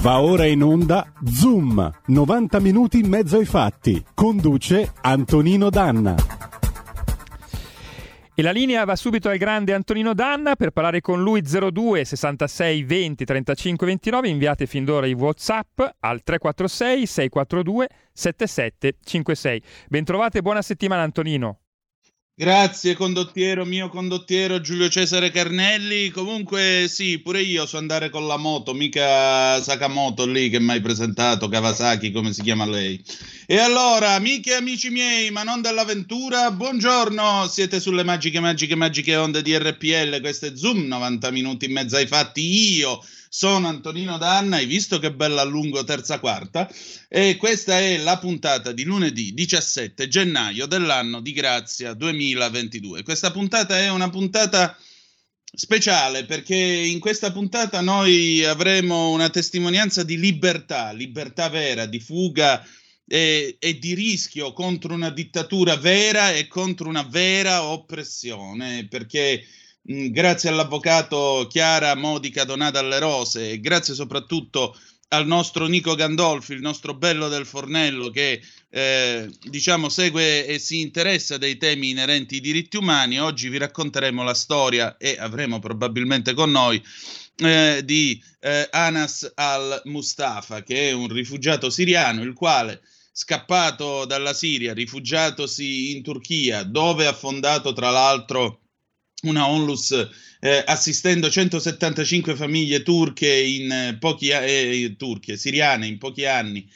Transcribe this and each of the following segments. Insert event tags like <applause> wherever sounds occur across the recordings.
Va ora in onda Zoom, 90 minuti in mezzo ai fatti. Conduce Antonino Danna. E la linea va subito al grande Antonino Danna per parlare con lui 02 66 20 35 29. Inviate fin d'ora i WhatsApp al 346 642 7756. Bentrovate e buona settimana Antonino. Grazie condottiero, mio condottiero Giulio Cesare Carnelli. Comunque sì, pure io so andare con la moto, mica Sakamoto lì che mi hai presentato, Kawasaki, come si chiama lei. E allora, amiche e amici miei, ma non dell'avventura, buongiorno, siete sulle magiche, magiche, magiche onde di RPL, questo è Zoom, 90 minuti e mezzo ai fatti, io sono Antonino Danna, hai visto che bella a lungo terza quarta? E questa è la puntata di lunedì 17 gennaio dell'anno di grazia 2022. Questa puntata è una puntata speciale perché in questa puntata noi avremo una testimonianza di libertà, libertà vera, di fuga e, e, di rischio contro una dittatura vera e contro una vera oppressione, perché grazie all'avvocato Chiara Modica Donata alle Rose e grazie soprattutto al nostro Nico Gandolfi, il nostro bello del fornello che eh, diciamo segue e si interessa dei temi inerenti ai diritti umani. Oggi vi racconteremo la storia e avremo probabilmente con noi eh, di eh, Anas al-Mustafa, che è un rifugiato siriano, il quale scappato dalla Siria, rifugiatosi in Turchia, dove ha fondato tra l'altro una onlus eh, assistendo 175 famiglie turche in eh, pochi eh, turche, siriane in pochi anni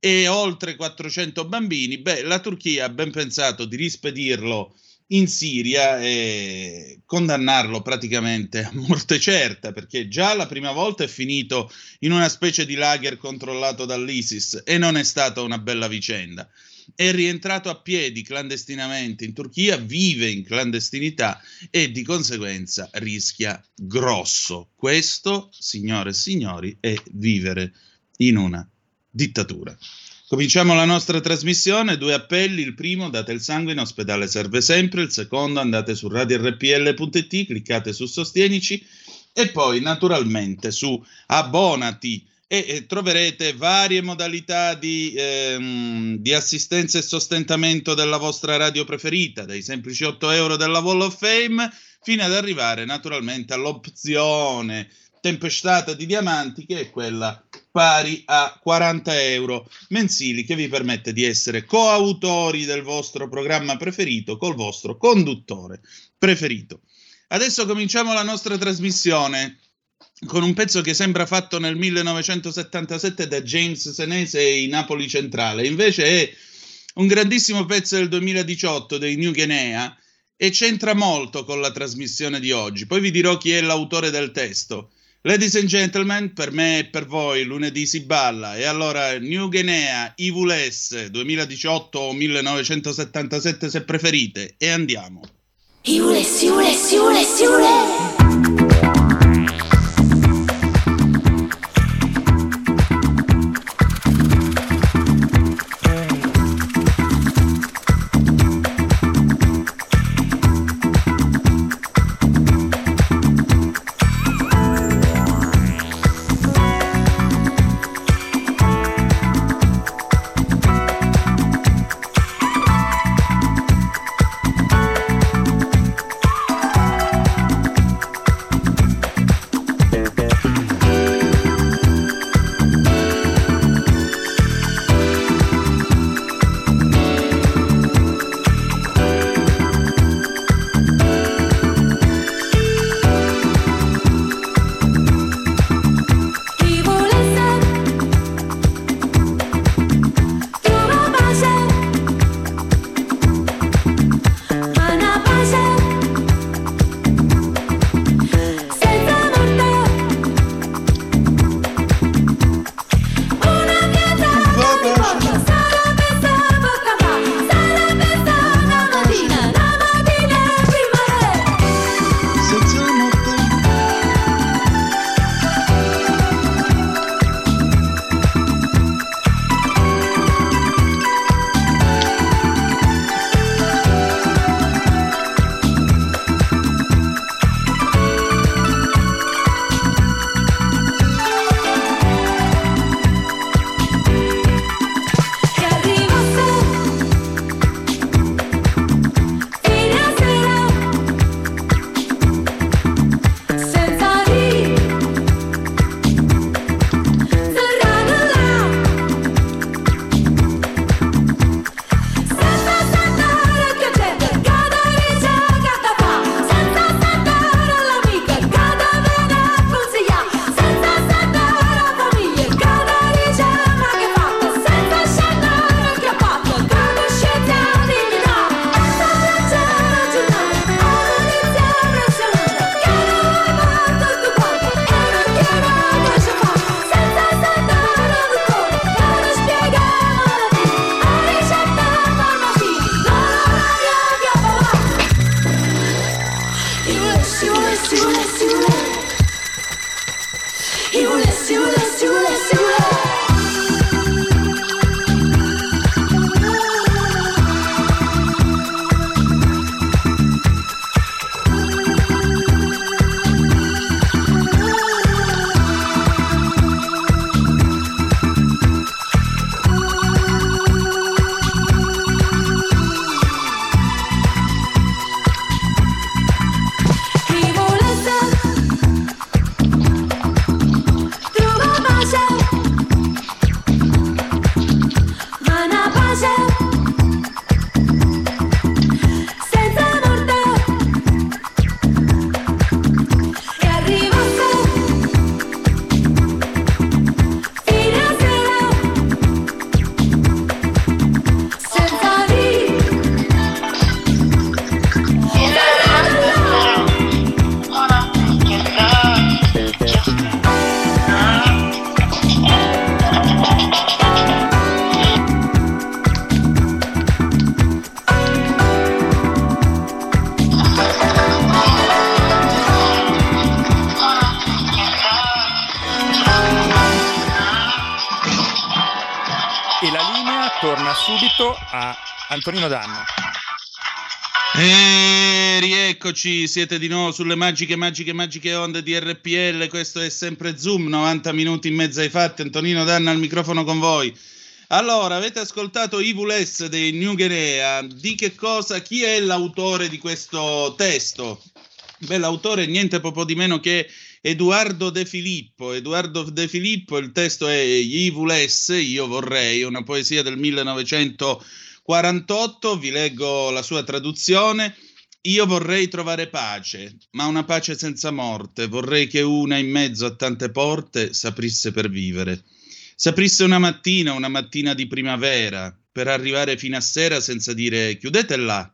e oltre 400 bambini, beh, la Turchia ha ben pensato di rispedirlo in Siria e condannarlo praticamente a morte certa, perché già la prima volta è finito in una specie di lager controllato dall'ISIS e non è stata una bella vicenda è rientrato a piedi clandestinamente in Turchia, vive in clandestinità e di conseguenza rischia grosso. Questo, signore e signori, è vivere in una dittatura. Cominciamo la nostra trasmissione, due appelli, il primo date il sangue in ospedale serve sempre, il secondo andate su radiorpl.it, cliccate su sostienici. E poi naturalmente su abbonati e, troverete varie modalità di, ehm, di, assistenza e sostentamento della vostra radio preferita, dai semplici 8 euro della Wall of Fame fino ad arrivare naturalmente all'opzione tempestata di diamanti che è quella pari a 40 euro mensili che vi permette di essere coautori del vostro programma preferito col vostro conduttore preferito. Adesso cominciamo la nostra trasmissione con un pezzo che sembra fatto nel 1977 da James Senese in Napoli Centrale, invece è un grandissimo pezzo del 2018 dei New Guinea e c'entra molto con la trasmissione di oggi. Poi vi dirò chi è l'autore del testo. Ladies and gentlemen, per me e per voi lunedì si balla e allora New Guinea, Ivules 2018 o 1977 se preferite e andiamo. Ivules, Ivules, Ivules, Ivules. Antonino Danno. E rieccoci, siete di nuovo sulle magiche, magiche, magiche onde di RPL. Questo è sempre Zoom, 90 minuti in mezzo ai fatti. Antonino Danna al microfono con voi. Allora, avete ascoltato Ivules dei New Guinea. Di che cosa? Chi è l'autore di questo testo? Beh, l'autore è niente po' di meno che Edoardo De Filippo. Edoardo De Filippo, il testo è Ivules, io vorrei, una poesia del 1900. 48, vi leggo la sua traduzione. Io vorrei trovare pace, ma una pace senza morte. Vorrei che una in mezzo a tante porte saprisse per vivere. Saprisse una mattina, una mattina di primavera, per arrivare fino a sera senza dire chiudete là,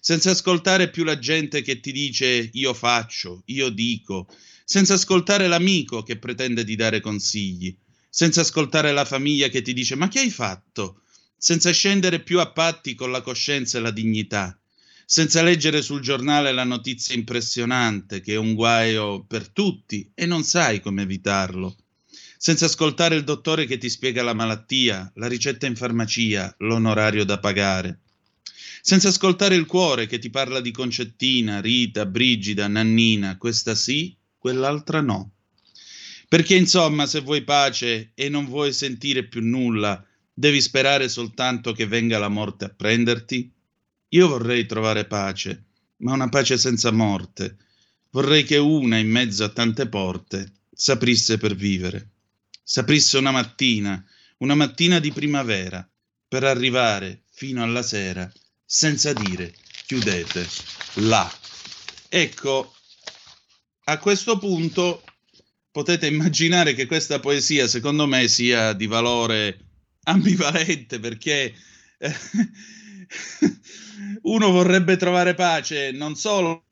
senza ascoltare più la gente che ti dice io faccio, io dico, senza ascoltare l'amico che pretende di dare consigli, senza ascoltare la famiglia che ti dice ma che hai fatto? Senza scendere più a patti con la coscienza e la dignità, senza leggere sul giornale la notizia impressionante che è un guaio per tutti e non sai come evitarlo, senza ascoltare il dottore che ti spiega la malattia, la ricetta in farmacia, l'onorario da pagare, senza ascoltare il cuore che ti parla di Concettina, Rita, Brigida, Nannina, questa sì, quell'altra no. Perché insomma, se vuoi pace e non vuoi sentire più nulla, Devi sperare soltanto che venga la morte a prenderti? Io vorrei trovare pace, ma una pace senza morte. Vorrei che una in mezzo a tante porte saprisse per vivere. Saprisse una mattina, una mattina di primavera, per arrivare fino alla sera senza dire chiudete là. Ecco, a questo punto potete immaginare che questa poesia, secondo me, sia di valore ambivalente perché eh, <laughs> uno vorrebbe trovare pace non solo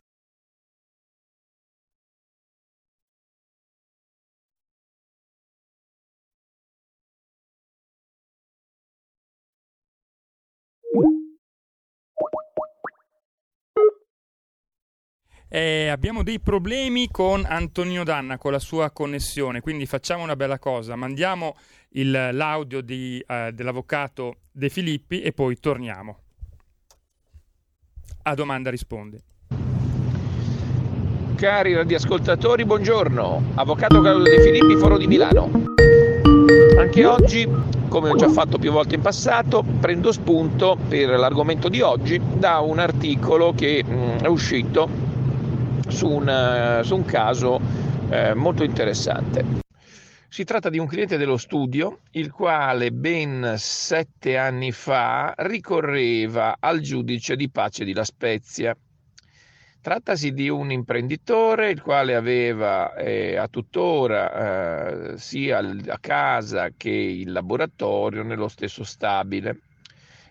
Eh, abbiamo dei problemi con Antonino Danna, con la sua connessione, quindi facciamo una bella cosa, mandiamo il, l'audio di, eh, dell'avvocato De Filippi e poi torniamo. A domanda risponde. Cari radioascoltatori, buongiorno. Avvocato Carlo De Filippi, Foro di Milano. Anche oggi, come ho già fatto più volte in passato, prendo spunto per l'argomento di oggi da un articolo che mm, è uscito su un, su un caso eh, molto interessante. Si tratta di un cliente dello studio, il quale ben sette anni fa ricorreva al giudice di pace di La Spezia. Trattasi di un imprenditore il quale aveva eh, a tuttora eh, sia la casa che il laboratorio nello stesso stabile.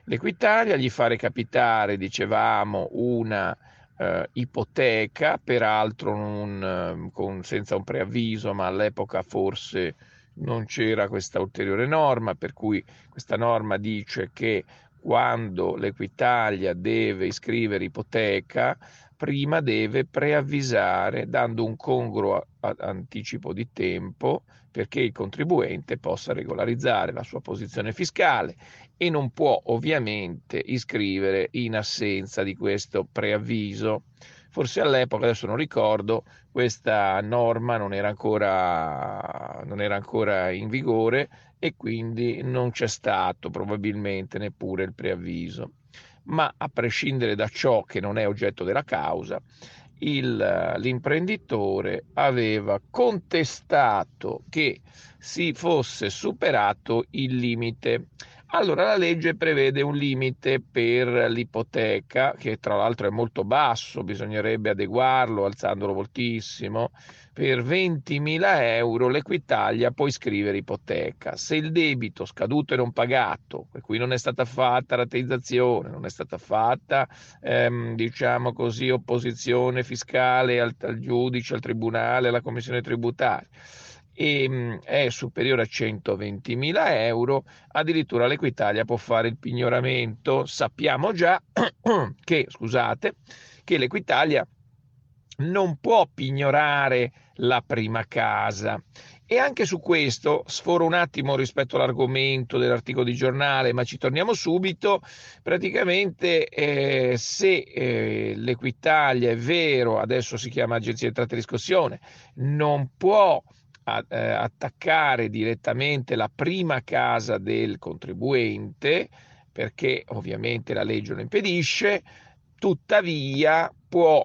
L'Equitalia gli fa recapitare, dicevamo, una eh, ipoteca, peraltro non, eh, con, senza un preavviso, ma all'epoca forse non c'era questa ulteriore norma, per cui questa norma dice che quando l'Equitalia deve iscrivere ipoteca, prima deve preavvisare dando un congruo anticipo di tempo perché il contribuente possa regolarizzare la sua posizione fiscale e non può ovviamente iscrivere in assenza di questo preavviso. Forse all'epoca, adesso non ricordo, questa norma non era ancora, non era ancora in vigore e quindi non c'è stato probabilmente neppure il preavviso. Ma a prescindere da ciò che non è oggetto della causa, il, l'imprenditore aveva contestato che si fosse superato il limite allora la legge prevede un limite per l'ipoteca, che tra l'altro è molto basso, bisognerebbe adeguarlo alzandolo moltissimo. Per 20.000 euro l'Equitalia può iscrivere ipoteca. Se il debito scaduto e non pagato, per cui non è stata fatta rateizzazione, non è stata fatta, ehm, diciamo così, opposizione fiscale al, al giudice, al tribunale, alla commissione tributaria, e ehm, è superiore a 120.000 euro, addirittura l'Equitalia può fare il pignoramento. Sappiamo già <clears throat> che, scusate, che l'Equitalia non può pignorare la prima casa E anche su questo sforo un attimo rispetto all'argomento dell'articolo di giornale, ma ci torniamo subito. Praticamente, eh, se eh, l'Equitalia è vero, adesso si chiama Agenzia di Entrate e Riscossione, non può a, eh, attaccare direttamente la prima casa del contribuente, perché ovviamente la legge lo impedisce, tuttavia può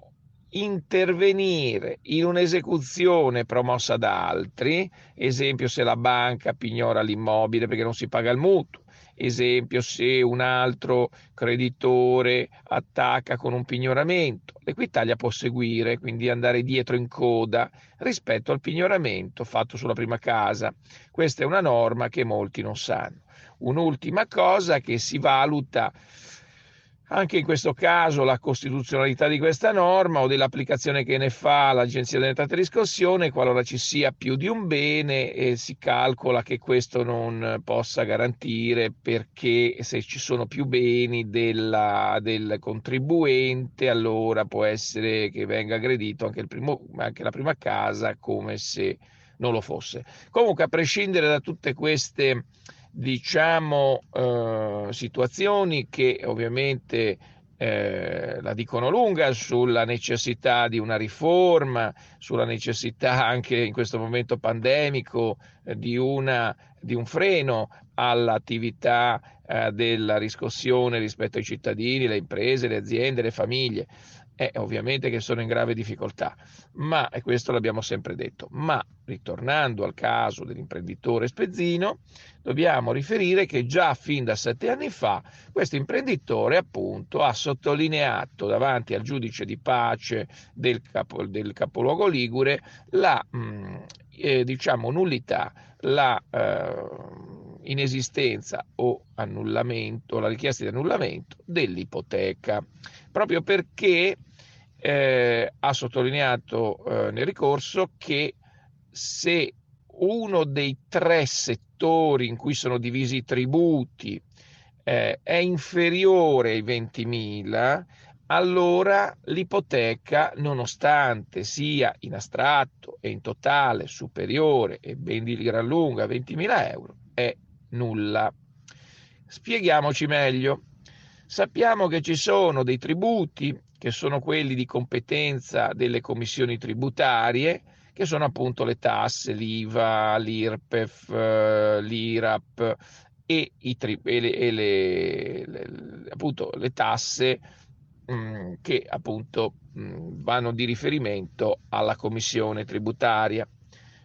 intervenire in un'esecuzione promossa da altri, esempio se la banca pignora l'immobile perché non si paga il mutuo, esempio se un altro creditore attacca con un pignoramento, l'Equitalia può seguire, quindi andare dietro in coda rispetto al pignoramento fatto sulla prima casa. Questa è una norma che molti non sanno. Un'ultima cosa che si valuta anche in questo caso la costituzionalità di questa norma o dell'applicazione che ne fa l'Agenzia delle Entrate e Riscossione, qualora ci sia più di un bene, e si calcola che questo non possa garantire perché se ci sono più beni della, del contribuente, allora può essere che venga aggredito anche, primo, anche la prima casa come se non lo fosse. Comunque, a prescindere da tutte queste diciamo, eh, situazioni che ovviamente eh, la dicono lunga sulla necessità di una riforma, sulla necessità anche in questo momento pandemico eh, di, una, di, un freno all'attività eh, della riscossione rispetto ai cittadini, le imprese, le aziende, le famiglie è ovviamente che sono in grave difficoltà, ma, e questo l'abbiamo sempre detto, ma ritornando al caso dell'imprenditore Spezzino, dobbiamo riferire che già fin da sette anni fa questo imprenditore appunto ha sottolineato davanti al giudice di pace del, capo, del capoluogo Ligure la mh, mm, eh, diciamo nullità, la eh, inesistenza o annullamento, la richiesta di annullamento dell'ipoteca, proprio perché eh, ha sottolineato eh, nel ricorso che se uno dei tre settori in cui sono divisi i tributi eh, è inferiore ai 20.000, allora l'ipoteca, nonostante sia in astratto e in totale superiore e ben di gran lunga a 20.000 euro, è nulla. Spieghiamoci meglio. Sappiamo che ci sono dei tributi che sono quelli di competenza delle commissioni tributarie, che sono appunto le tasse, l'IVA, l'IRPEF, eh, l'IRAP e, tri- e, le, e le, le, appunto, le tasse mm, che appunto mm, vanno di riferimento alla commissione tributaria.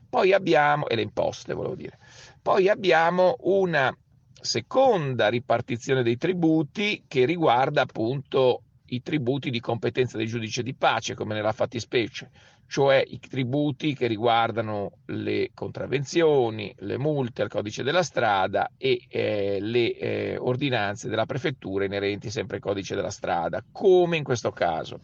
Poi abbiamo, e le imposte volevo dire, poi abbiamo una seconda ripartizione dei tributi che riguarda appunto i tributi di competenza del giudice di pace, come nella fattispecie, cioè i tributi che riguardano le contravvenzioni, le multe al codice della strada e eh, le eh, ordinanze della prefettura inerenti sempre al codice della strada, come in questo caso.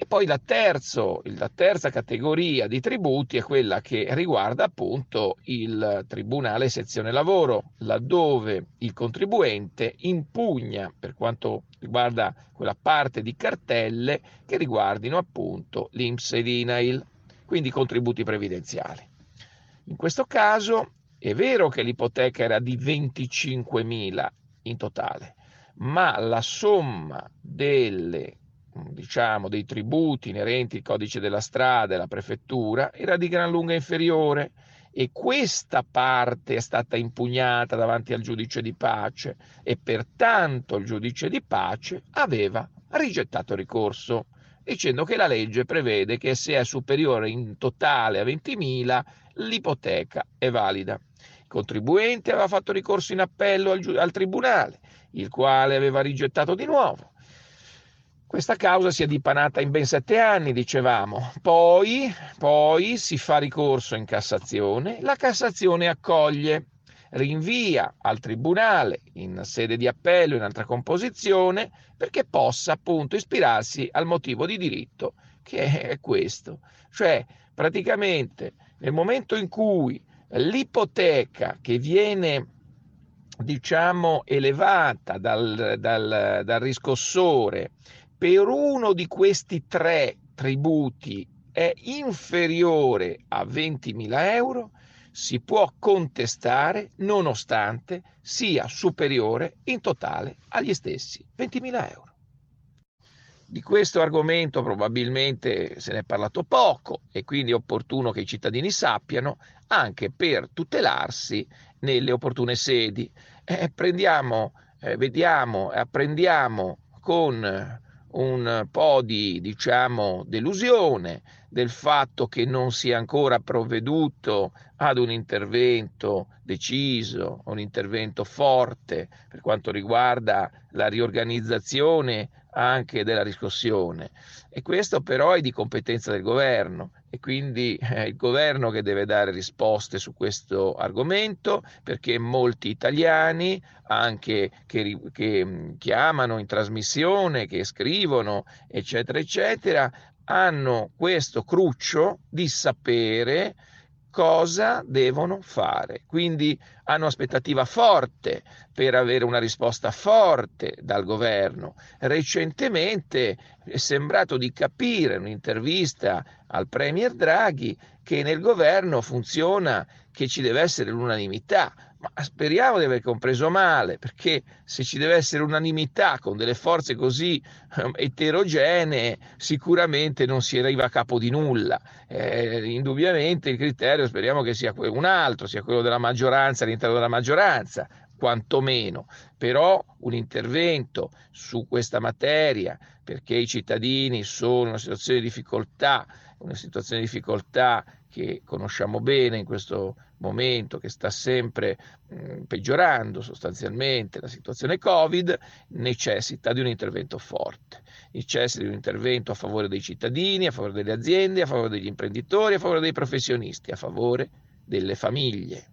E poi la, terzo, la terza categoria di tributi è quella che riguarda appunto il Tribunale Sezione Lavoro, laddove il contribuente impugna per quanto riguarda quella parte di cartelle che riguardino appunto l'INPS e l'INAIL, quindi contributi previdenziali. In questo caso è vero che l'ipoteca era di 25.000 in totale, ma la somma delle diciamo, dei tributi inerenti al codice della strada e alla prefettura era di gran lunga inferiore e questa parte è stata impugnata davanti al giudice di pace e pertanto il giudice di pace aveva rigettato il ricorso dicendo che la legge prevede che se è superiore in totale a 20.000 l'ipoteca è valida. Il contribuente aveva fatto ricorso in appello al, al tribunale, il quale aveva rigettato di nuovo questa causa si è dipanata in ben sette anni, dicevamo. Poi, poi si fa ricorso in Cassazione, la Cassazione accoglie, rinvia al Tribunale in sede di appello, in altra composizione, perché possa appunto ispirarsi al motivo di diritto, che è questo. Cioè, praticamente, nel momento in cui l'ipoteca che viene diciamo elevata dal, dal, dal riscossore per uno di questi tre tributi è inferiore a 20.000 euro si può contestare nonostante sia superiore in totale agli stessi 20.000 euro. Di questo argomento probabilmente se ne è parlato poco e quindi è opportuno che i cittadini sappiano anche per tutelarsi nelle opportune sedi. Eh, prendiamo, eh, vediamo e apprendiamo con un po' di diciamo delusione del fatto che non sia ancora provveduto ad un intervento deciso, un intervento forte per quanto riguarda la riorganizzazione anche della riscossione. E questo però è di competenza del governo e quindi è il governo che deve dare risposte su questo argomento perché molti italiani, anche che, che chiamano in trasmissione, che scrivono, eccetera, eccetera, hanno questo cruccio di sapere cosa devono fare. Quindi hanno aspettativa forte per avere una risposta forte dal governo. Recentemente è sembrato di capire in un'intervista al Premier Draghi che nel governo funziona che ci deve essere l'unanimità ma speriamo di aver compreso male, perché se ci deve essere unanimità con delle forze così um, eterogenee, sicuramente non si arriva a capo di nulla. Eh, indubbiamente il criterio speriamo che sia un altro, sia quello della maggioranza all'interno della maggioranza, quantomeno, però un intervento su questa materia, perché i cittadini sono in una situazione di difficoltà, una situazione di difficoltà che conosciamo bene in questo momento, che sta sempre mm, peggiorando sostanzialmente la situazione Covid, necessita di un intervento forte, necessita di un intervento a favore dei cittadini, a favore delle aziende, a favore degli imprenditori, a favore dei professionisti, a favore delle famiglie.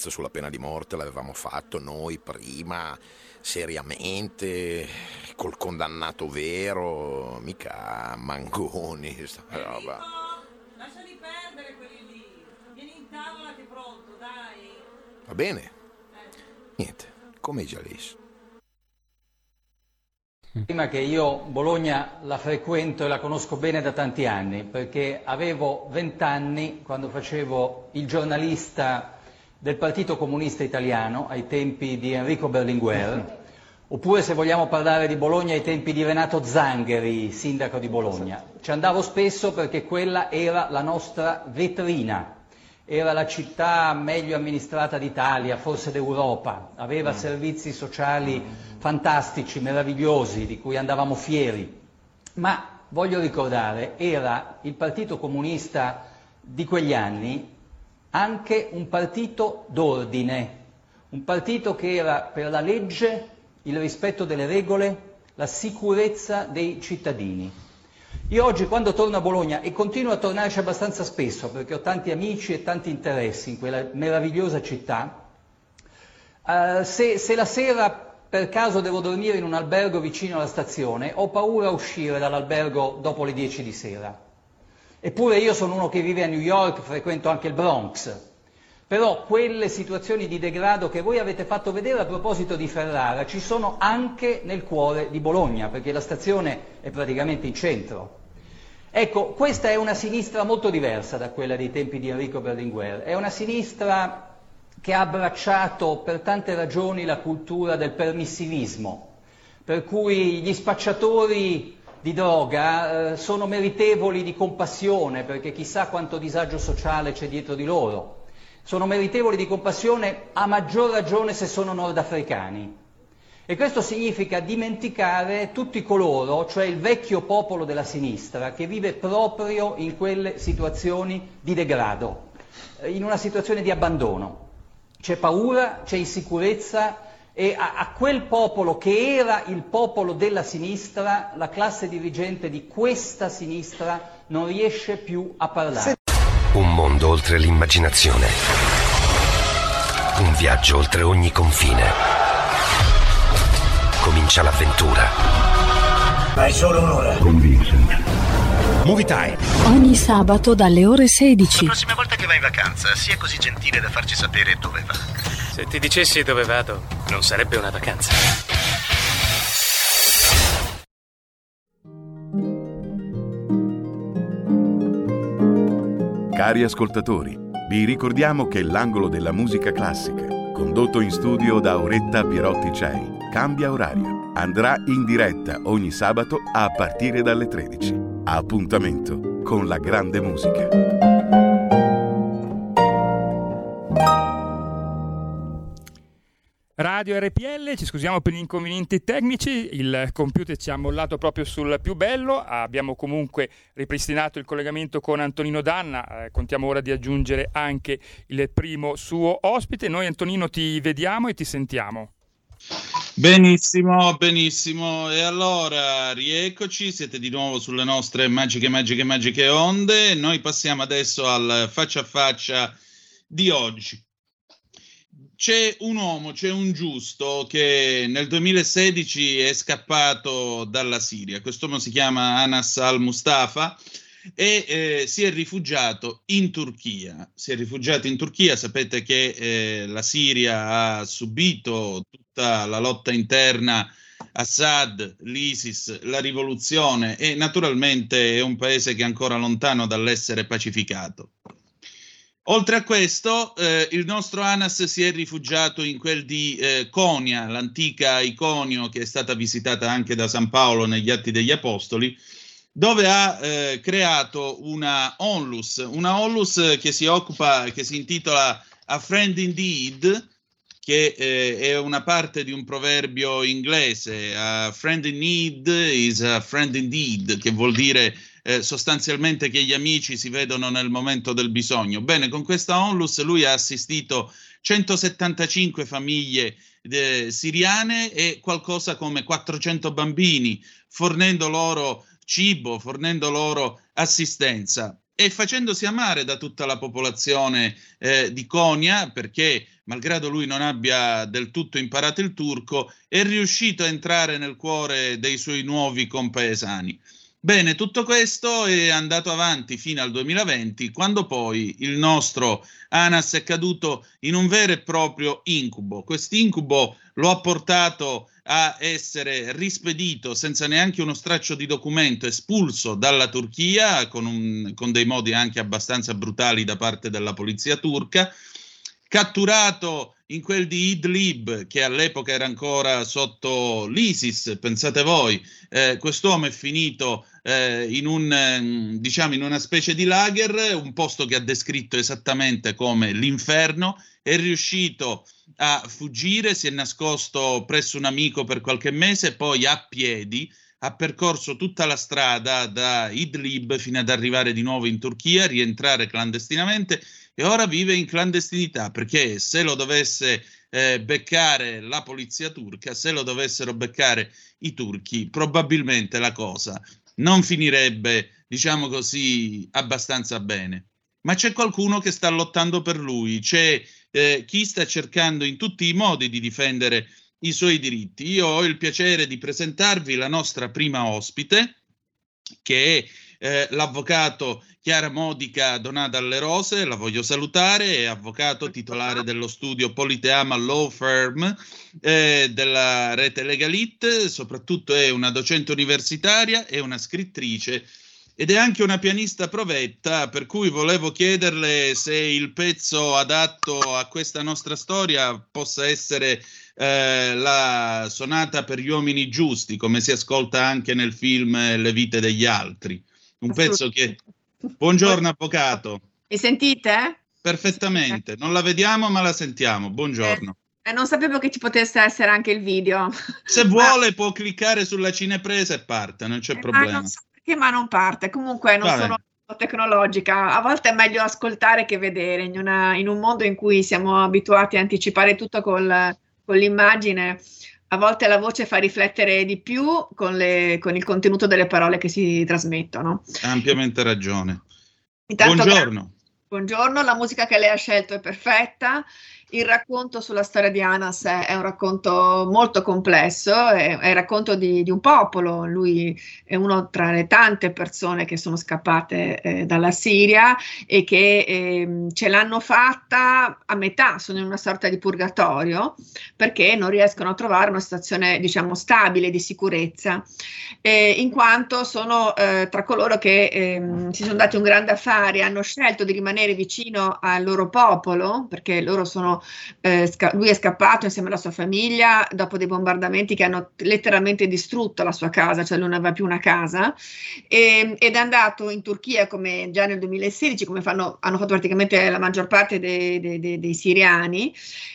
Pezzo sulla pena di morte l'avevamo fatto noi prima, seriamente, col condannato vero, mica mangoni, sta roba. Lasciali perdere quelli lì. Vieni in tavola che è pronto, dai. Va bene? Niente, come Jalis. Prima che io Bologna la frequento e la conosco bene da tanti anni, perché avevo vent'anni quando facevo il giornalista del Partito Comunista Italiano ai tempi di Enrico Berlinguer, oppure se vogliamo parlare di Bologna ai tempi di Renato Zangheri, sindaco di Bologna. Ci andavo spesso perché quella era la nostra vetrina, era la città meglio amministrata d'Italia, forse d'Europa, aveva servizi sociali fantastici, meravigliosi, di cui andavamo fieri. Ma voglio ricordare, era il Partito Comunista di quegli anni anche un partito d'ordine, un partito che era per la legge, il rispetto delle regole, la sicurezza dei cittadini. Io oggi quando torno a Bologna, e continuo a tornarci abbastanza spesso perché ho tanti amici e tanti interessi in quella meravigliosa città, eh, se, se la sera per caso devo dormire in un albergo vicino alla stazione, ho paura a uscire dall'albergo dopo le 10 di sera. Eppure io sono uno che vive a New York, frequento anche il Bronx. Però quelle situazioni di degrado che voi avete fatto vedere a proposito di Ferrara ci sono anche nel cuore di Bologna, perché la stazione è praticamente in centro. Ecco, questa è una sinistra molto diversa da quella dei tempi di Enrico Berlinguer. È una sinistra che ha abbracciato per tante ragioni la cultura del permissivismo, per cui gli spacciatori di droga eh, sono meritevoli di compassione, perché chissà quanto disagio sociale c'è dietro di loro. Sono meritevoli di compassione a maggior ragione se sono nordafricani. E questo significa dimenticare tutti coloro, cioè il vecchio popolo della sinistra, che vive proprio in quelle situazioni di degrado, eh, in una situazione di abbandono. C'è paura, c'è insicurezza e a, a quel popolo che era il popolo della sinistra, la classe dirigente di questa sinistra non riesce più a parlare. Un mondo oltre l'immaginazione. Un viaggio oltre ogni confine. Comincia l'avventura. Hai solo un'ora. Con Vincent. Movie Time. Ogni sabato dalle ore 16. La prossima volta che vai in vacanza, sia così gentile da farci sapere dove va. Se ti dicessi dove vado, non sarebbe una vacanza. Cari ascoltatori, vi ricordiamo che l'angolo della musica classica, condotto in studio da Auretta Pierotti Cei, cambia orario. Andrà in diretta ogni sabato a partire dalle 13. Appuntamento con la grande musica. Radio RPL, ci scusiamo per gli inconvenienti tecnici, il computer ci ha mollato proprio sul più bello, abbiamo comunque ripristinato il collegamento con Antonino Danna, eh, contiamo ora di aggiungere anche il primo suo ospite. Noi Antonino ti vediamo e ti sentiamo. Benissimo, benissimo. E allora, rieccoci, siete di nuovo sulle nostre magiche, magiche, magiche onde. Noi passiamo adesso al faccia a faccia di oggi. C'è un uomo, c'è un giusto che nel 2016 è scappato dalla Siria. Quest'uomo si chiama Anas al-Mustafa e eh, si è rifugiato in Turchia. Si è rifugiato in Turchia, sapete che eh, la Siria ha subito tutta la lotta interna, Assad, l'ISIS, la rivoluzione e naturalmente è un paese che è ancora lontano dall'essere pacificato. Oltre a questo, eh, il nostro Anas si è rifugiato in quel di eh, Conia, l'antica Iconio che è stata visitata anche da San Paolo negli Atti degli Apostoli, dove ha eh, creato una onlus, una onlus che si occupa, che si intitola A Friend Indeed, che eh, è una parte di un proverbio inglese, a friend in need is a friend indeed, che vuol dire eh, sostanzialmente che gli amici si vedono nel momento del bisogno. Bene, con questa onlus lui ha assistito 175 famiglie eh, siriane e qualcosa come 400 bambini, fornendo loro cibo, fornendo loro assistenza e facendosi amare da tutta la popolazione eh, di Konya, perché malgrado lui non abbia del tutto imparato il turco, è riuscito a entrare nel cuore dei suoi nuovi compaesani. Bene, tutto questo è andato avanti fino al 2020, quando poi il nostro Anas è caduto in un vero e proprio incubo. Quest'incubo lo ha portato a essere rispedito senza neanche uno straccio di documento, espulso dalla Turchia con, un- con dei modi anche abbastanza brutali da parte della polizia turca, catturato in quel di Idlib, che all'epoca era ancora sotto l'ISIS, pensate voi, eh, quest'uomo è finito eh, in, un, ehm, diciamo, in una specie di lager, un posto che ha descritto esattamente come l'inferno, è riuscito a fuggire, si è nascosto presso un amico per qualche mese, poi a piedi ha percorso tutta la strada da Idlib fino ad arrivare di nuovo in Turchia, rientrare clandestinamente e ora vive in clandestinità perché se lo dovesse eh, beccare la polizia turca, se lo dovessero beccare i turchi, probabilmente la cosa non finirebbe, diciamo così, abbastanza bene. Ma c'è qualcuno che sta lottando per lui, c'è eh, chi sta cercando in tutti i modi di difendere i suoi diritti. Io ho il piacere di presentarvi la nostra prima ospite, che è eh, l'avvocato Chiara Modica Donata alle Rose, la voglio salutare, è avvocato titolare dello studio Politeama Law Firm eh, della rete Legalit, soprattutto è una docente universitaria e una scrittrice ed è anche una pianista provetta, per cui volevo chiederle se il pezzo adatto a questa nostra storia possa essere eh, la sonata per gli uomini giusti, come si ascolta anche nel film Le vite degli altri. Un pezzo che... Buongiorno avvocato. Mi sentite? Perfettamente, non la vediamo ma la sentiamo. Buongiorno. Eh, non sapevo che ci potesse essere anche il video. Se vuole può cliccare sulla cinepresa e parte, non c'è Ah, problema. non so perché, ma non parte. Comunque non Vabbè. sono tecnologica. A volte è meglio ascoltare che vedere. In, una- in un mondo in cui siamo abituati a anticipare tutto col- con l'immagine, a volte la voce fa riflettere di più con, le- con il contenuto delle parole che si trasmettono. Ha ampiamente ragione. Intanto, Buongiorno. Buongiorno, la musica che lei ha scelto è perfetta. Il racconto sulla storia di Anas è, è un racconto molto complesso, è, è il racconto di, di un popolo. Lui è uno tra le tante persone che sono scappate eh, dalla Siria e che ehm, ce l'hanno fatta a metà, sono in una sorta di purgatorio perché non riescono a trovare una situazione, diciamo, stabile di sicurezza, eh, in quanto sono eh, tra coloro che ehm, si sono dati un grande affare, hanno scelto di rimanere vicino al loro popolo, perché loro sono eh, sca- lui è scappato insieme alla sua famiglia dopo dei bombardamenti che hanno letteralmente distrutto la sua casa, cioè non aveva più una casa, e- ed è andato in Turchia come già nel 2016, come fanno, hanno fatto praticamente la maggior parte dei, dei- dei- dei siriani,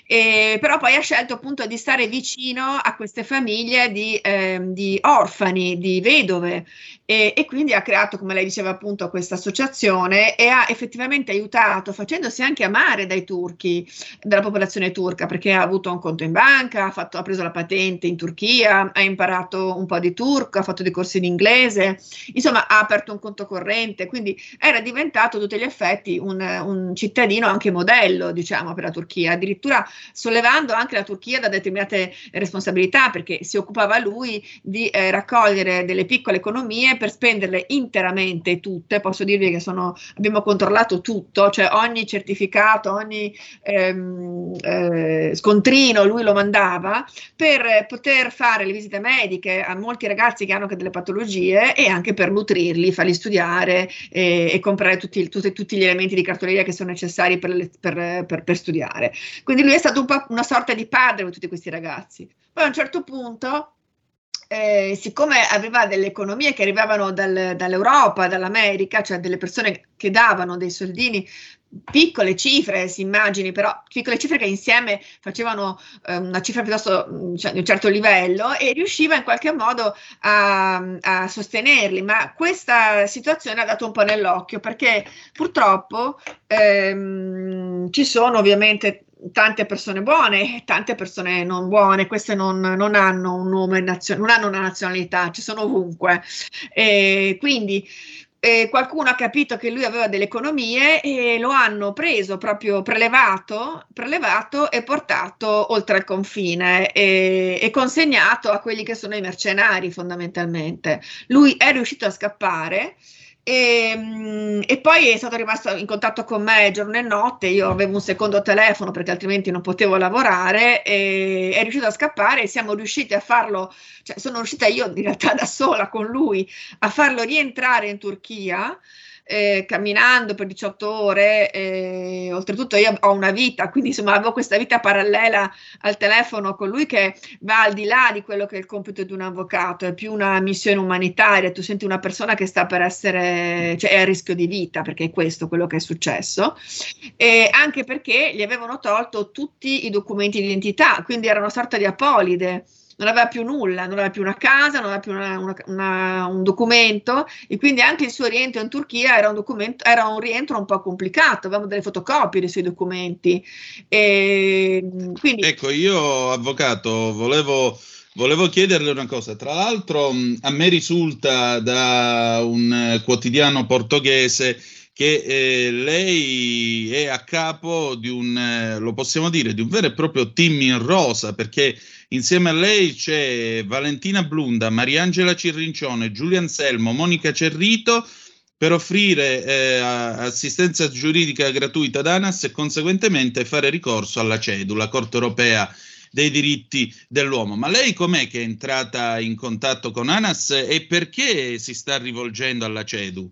e- però poi ha scelto appunto di stare vicino a queste famiglie di, ehm, di orfani, di vedove. E, e quindi ha creato, come lei diceva appunto, questa associazione e ha effettivamente aiutato, facendosi anche amare dai turchi, dalla popolazione turca, perché ha avuto un conto in banca, ha, fatto- ha preso la patente in Turchia, ha imparato un po' di turco, ha fatto dei corsi in inglese, insomma ha aperto un conto corrente, quindi era diventato a tutti gli effetti un, un cittadino anche modello, diciamo, per la Turchia, addirittura sollevando anche la Turchia da determinate responsabilità, perché si occupava lui di eh, raccogliere delle piccole economie per spenderle interamente tutte. Posso dirvi che sono, abbiamo controllato tutto, cioè ogni certificato, ogni ehm, eh, scontrino lui lo mandava per poter fare le visite mediche a molti ragazzi che hanno anche delle patologie e anche per nutrirli, farli studiare e, e comprare tutti, tutti- tutti gli elementi di cartoleria che sono necessari per, per- per- per studiare. Quindi lui è stato un una sorta di padre per tutti questi ragazzi. Poi a un certo punto eh, siccome aveva delle economie che arrivavano dal- dall'Europa, dall'America, cioè delle persone che davano dei soldini, piccole cifre, si immagini, però piccole cifre che insieme facevano eh, una cifra piuttosto mm, cioè, di un certo livello e riusciva in qualche modo a, a sostenerli, ma questa situazione ha dato un po' nell'occhio perché purtroppo ehm, ci sono ovviamente tante persone buone e tante persone non buone, queste non, non hanno un nome, nazio- non hanno una nazionalità, ci sono ovunque. E quindi eh, qualcuno ha capito che lui aveva delle economie e lo hanno preso, proprio prelevato, prelevato e portato oltre il confine e, e consegnato a quelli che sono i mercenari fondamentalmente. Lui è riuscito a scappare. E, mm, e poi è stato rimasto in contatto con me giorno e notte. Io avevo un secondo telefono perché altrimenti non potevo lavorare. È riuscito a scappare e siamo riusciti a farlo. Cioè, sono riuscita io in realtà da sola con lui a farlo rientrare in Turchia. Eh, camminando per 18 ore, eh, oltretutto io ho una vita, quindi insomma avevo questa vita parallela al telefono con lui che va al di là di quello che è il compito di un avvocato, è più una missione umanitaria, tu senti una persona che sta per essere, cioè è a rischio di vita, perché è questo quello che è successo, e anche perché gli avevano tolto tutti i documenti di identità, quindi era una sorta di apolide non aveva più nulla, non aveva più una casa, non aveva più una- una- una- un documento e quindi anche il suo rientro in Turchia era un, era un rientro un po' complicato, avevamo delle fotocopie dei suoi documenti. E, quindi, Ecco, io, avvocato, volevo, volevo chiederle una cosa. Tra l'altro, a me risulta da un eh, quotidiano portoghese che eh, lei è a capo di un, eh, lo possiamo dire, di un vero e proprio team in rosa, perché insieme a lei c'è Valentina Blunda, Mariangela Cirrincione, Giulia Anselmo, Monica Cerrito per offrire eh, assistenza giuridica gratuita ad ANAS e conseguentemente fare ricorso alla CEDU, la Corte Europea dei diritti dell'uomo. Ma lei com'è che è entrata in contatto con ANAS e perché si sta rivolgendo alla CEDU?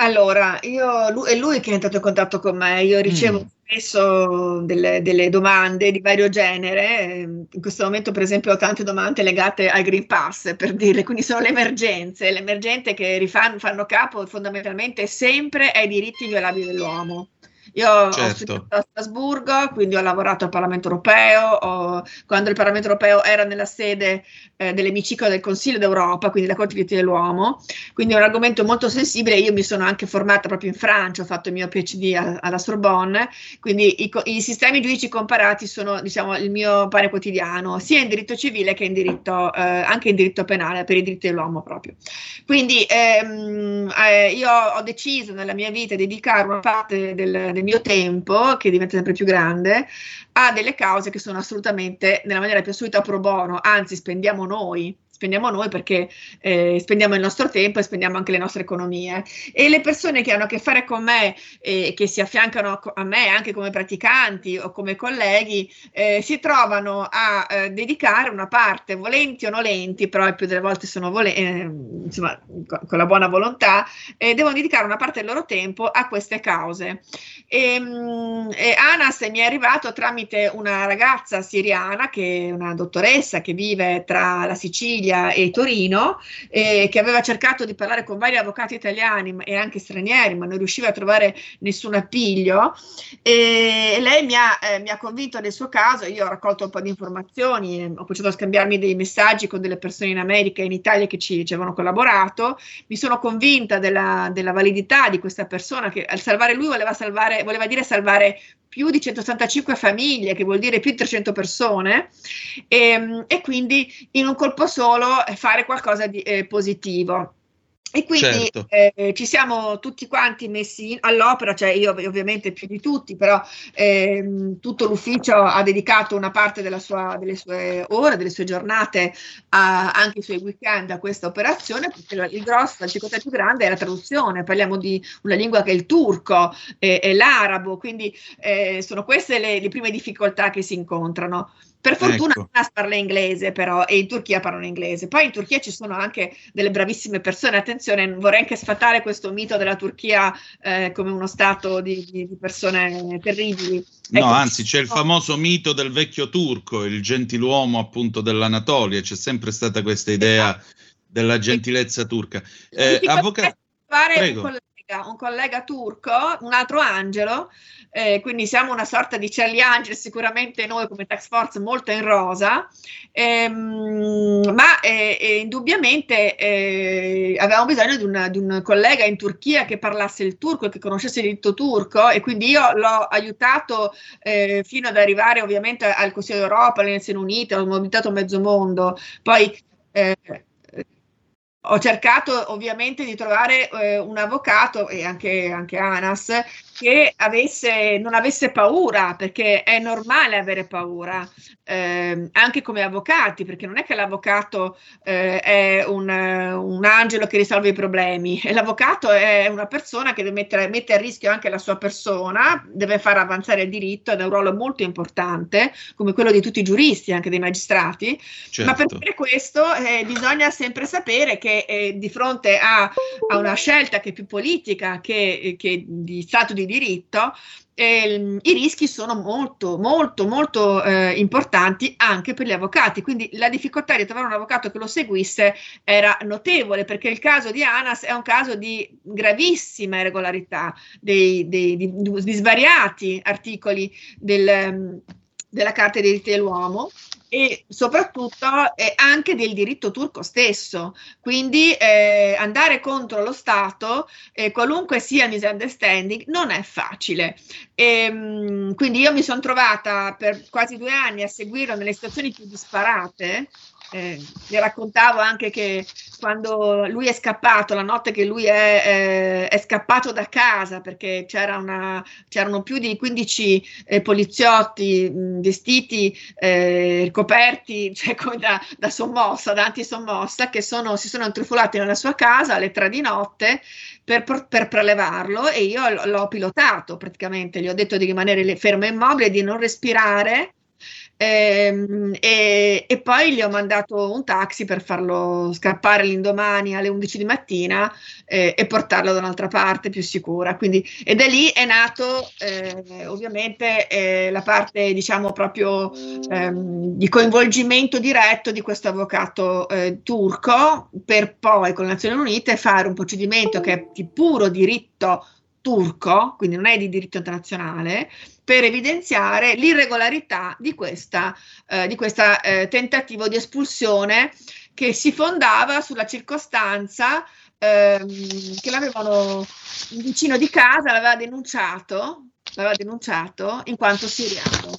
Allora, io, lui, è lui che è entrato in contatto con me, io ricevo Mm. spesso delle, delle domande di vario genere, ehm, in questo momento per esempio ho tante domande legate al Green Pass, per dirle, quindi sono le emergenze, le emergenze che rifan- fanno capo fondamentalmente sempre ai diritti inviolabili dell'uomo. Io ho Certo. studiato a Strasburgo, quindi ho lavorato al Parlamento europeo, ho- quando il Parlamento europeo era nella sede eh, dell'emiciclo del Consiglio d'Europa, quindi la Corte dei diritti dell'uomo, quindi è un argomento molto sensibile. Io mi sono anche formata proprio in Francia, ho fatto il mio PhD a- alla Sorbonne, quindi i, i sistemi giuridici comparati sono diciamo, il mio pane quotidiano, sia in diritto civile che in diritto, eh, anche in diritto penale, per i diritti dell'uomo proprio. Quindi ehm, eh, io ho deciso nella mia vita di dedicare una parte del, del mio tempo, che diventa sempre più grande, a delle cause che sono assolutamente, nella maniera più assoluta, pro bono, anzi spendiamo noi spendiamo noi perché eh, spendiamo il nostro tempo e spendiamo anche le nostre economie. E le persone che hanno a che fare con me e che si affiancano a, me anche come praticanti o come colleghi eh, si trovano a eh, dedicare una parte, volenti o nolenti, però il più delle volte sono volenti, insomma, con, la buona volontà, eh, devono dedicare una parte del loro tempo a queste cause. E, mh, e Anas mi è arrivato tramite una ragazza siriana, che è una dottoressa che vive tra la Sicilia e Torino, eh, che aveva cercato di parlare con vari avvocati italiani e anche stranieri, ma non riusciva a trovare nessun appiglio. E lei mi ha, eh, mi ha convinto nel suo caso, io ho raccolto un po' di informazioni, eh, ho cominciato a scambiarmi dei messaggi con delle persone in America e in Italia che ci, ci avevano collaborato, mi sono convinta della, della validità di questa persona che al salvare lui voleva, salvare, voleva dire salvare più di 185 famiglie, che vuol dire più di 300 persone, e, e quindi in un colpo solo fare qualcosa di eh, positivo. E quindi Certo. eh, ci siamo tutti quanti messi in- all'opera, cioè io ov- ovviamente più di tutti, però ehm, tutto l'ufficio ha dedicato una parte della sua- delle sue ore, delle sue giornate, a- anche i suoi weekend a questa operazione, perché la- il grosso, la difficoltà più grande è la traduzione, parliamo di una lingua che è il turco e, e l'arabo, quindi eh, sono queste le, le prime difficoltà che si incontrano. Per fortuna Ecco. Anas parla inglese però e in Turchia parlano inglese. Poi in Turchia ci sono anche delle bravissime persone. Attenzione, non vorrei anche sfatare questo mito della Turchia eh, come uno stato di, di- persone terribili. No, Ecco, anzi, c'è il no. famoso mito del vecchio turco, il gentiluomo appunto dell'Anatolia, c'è sempre stata questa idea della gentilezza turca. Eh, avvocato, un prego. Collega, un collega turco, un altro angelo, eh, quindi siamo una sorta di Charlie Angel, sicuramente noi come Tax Force molto in rosa, ehm, ma eh, eh, indubbiamente eh, avevamo bisogno di, una- di un collega in Turchia che parlasse il turco e che conoscesse il diritto turco e quindi io l'ho aiutato eh, fino ad arrivare ovviamente al Consiglio d'Europa, alle Nazioni Unite, ho mobilitato mezzo mondo, poi eh, ho cercato ovviamente di trovare eh, un avvocato e anche, anche Anas che avesse, non avesse paura, perché è normale avere paura, ehm, anche come avvocati, perché non è che l'avvocato eh, è un, eh, un angelo che risolve i problemi, <laughs> l'avvocato è una persona che deve mettere, mette a rischio anche la sua persona, deve far avanzare il diritto ed è un ruolo molto importante, come quello di tutti i giuristi, anche dei magistrati, ma per Certo. fare questo eh, bisogna sempre sapere che eh, di fronte a, a una scelta che è più politica che, che di stato di diritto, ehm, i rischi sono molto, molto, molto eh, importanti anche per gli avvocati. Quindi la difficoltà di trovare un avvocato che lo seguisse era notevole, perché il caso di Anas è un caso di gravissima irregolarità, dei, dei- di, di svariati articoli del, ehm, della Carta dei diritti dell'uomo e soprattutto eh, anche del diritto turco stesso. Quindi eh, andare contro lo Stato, eh, qualunque sia il misunderstanding, non è facile. Ehm, quindi io mi sono trovata per quasi due anni a seguirlo nelle situazioni più disparate. Eh, vi raccontavo anche che quando lui è scappato, la notte che lui è, eh, è scappato da casa perché c'era una, c'erano più di 15 eh, poliziotti mh, vestiti, eh, coperti, <laughs> cioè da, da sommossa, da antisommossa, che sono, si sono intrufolati nella sua casa alle tre di notte per, per- prelevarlo e io l'ho pilotato praticamente, gli ho detto di rimanere fermo immobile, di non respirare. Ehm, e, e poi gli ho mandato un taxi per farlo scappare l'indomani alle 11 di mattina eh, e portarlo da un'altra parte più sicura. Quindi, e da lì è nato eh, ovviamente eh, la parte, diciamo, proprio ehm, di coinvolgimento diretto di questo avvocato eh, turco per poi con le Nazioni Unite fare un procedimento che è di puro diritto turco, quindi non è di diritto internazionale, per evidenziare l'irregolarità di questa, eh, eh, tentativo di espulsione che si fondava sulla circostanza ehm, che l'avevano un vicino di casa l'aveva denunciato, l'aveva denunciato in quanto siriano.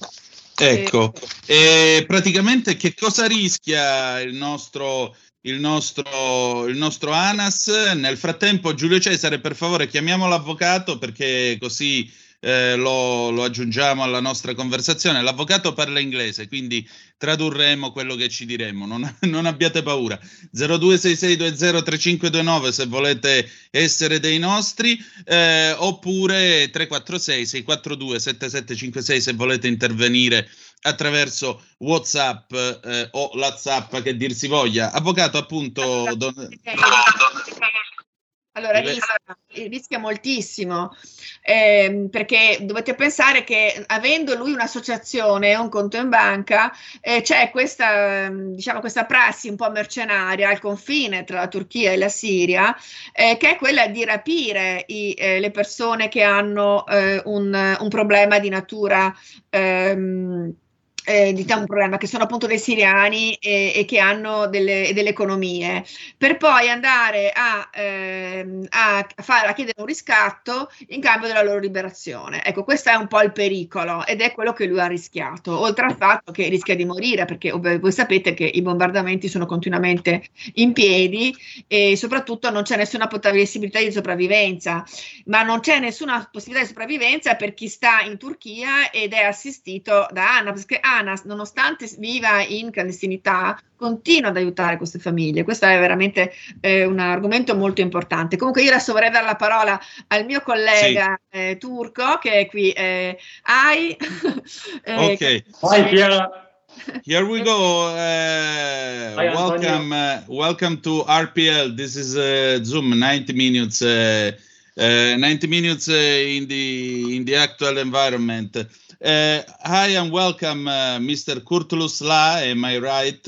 Ecco, e praticamente che cosa rischia il nostro, il nostro, il nostro Anas? Nel frattempo, Giulio Cesare, per favore, chiamiamo l'avvocato perché così eh, lo, lo aggiungiamo alla nostra conversazione. L'avvocato parla inglese, quindi tradurremo quello che ci diremo, non, <laughs> non abbiate paura. 0266203529 se volete essere dei nostri, eh, oppure 346 642 7756 se volete intervenire attraverso WhatsApp eh, o l'AZApp che dir si voglia. Avvocato, appunto, don- Allora, rischia, rischia moltissimo ehm, perché dovete pensare che avendo lui un'associazione e un conto in banca, eh, c'è questa, ehm, diciamo, questa prassi un po' mercenaria al confine tra la Turchia e la Siria, eh, che è quella di rapire i- eh, le persone che hanno eh, un, un problema di natura. ehm, eh, diciamo un problema che sono appunto dei siriani e, e che hanno delle, delle economie per poi andare a, ehm, a, fare, a chiedere un riscatto in cambio della loro liberazione. Ecco, questo è un po' il pericolo ed è quello che lui ha rischiato, oltre al fatto che rischia di morire, perché voi sapete che i bombardamenti sono continuamente in piedi e soprattutto non c'è nessuna possibilità di sopravvivenza, ma non c'è nessuna possibilità di sopravvivenza per chi sta in Turchia ed è assistito da Anas, perché Anas, nonostante viva in clandestinità, continua ad aiutare queste famiglie. Questo è veramente eh, un argomento molto importante. Comunque, io adesso vorrei dare la parola al mio collega eh, turco che è qui. Eh, Ai. <laughs> Eh, Ok. Hi, Piera. Here we go. Uh, Hi, welcome, uh, welcome to RPL. This is uh, Zoom. 90 minutes. Uh, uh, 90 minutes uh, in the in the actual environment. Uh, hi and welcome, uh, Mr. Kurtulus La. Am I right?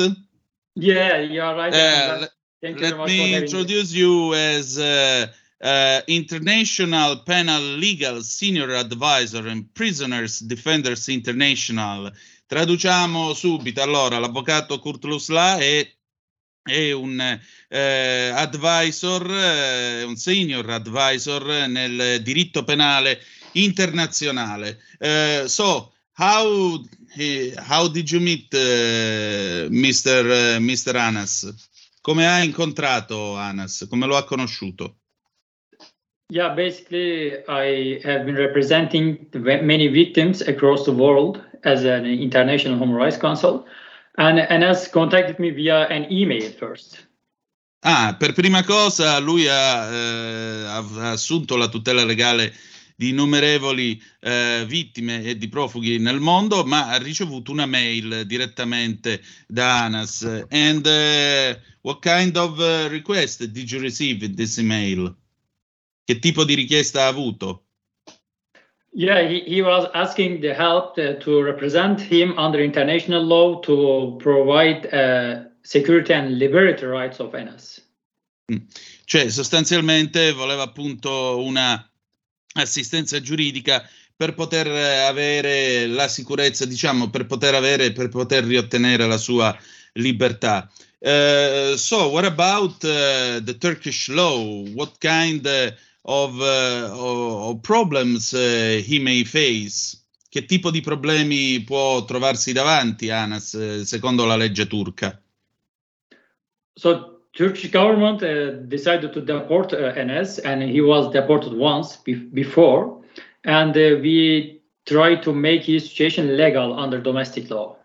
Yeah, you are right. Uh, Thank you Let me introduce you as uh, uh, International Penal Legal Senior Advisor and Prisoners Defenders International. Traduciamo subito. Allora, l'avvocato Kurt Lusla è, è un eh, advisor, eh, un senior advisor nel diritto penale internazionale. Eh, so, how, how did you meet uh, Mr. uh, Mr. Anas? Come ha incontrato Anas? Come lo ha conosciuto? Yeah, basically, I have been representing many victims across the world as an international human rights counsel, and has contacted me via an email first. Ah, per prima cosa lui ha, eh, ha assunto la tutela legale di innumerevoli eh, vittime e di profughi nel mondo, ma ha ricevuto una mail direttamente da Anas. And eh, what kind of eh, request did you receive in this email? Che tipo di richiesta ha avuto? Yeah, he, he was asking the help uh, to represent him under international law to provide uh, security and liberty rights of NS. Cioè, sostanzialmente voleva appunto una assistenza giuridica per poter eh, avere la sicurezza, diciamo, per poter avere, per poter riottenere la sua libertà. Eh, so, what about eh, the Turkish law? What kind of, eh, of- problems he may face? Che tipo di problemi può trovarsi davanti, Anas, secondo la legge turca? So Turkish government uh, decided to deport uh, NS, and he was deported once be- before, and uh, we tried to make his situation legal under domestic law.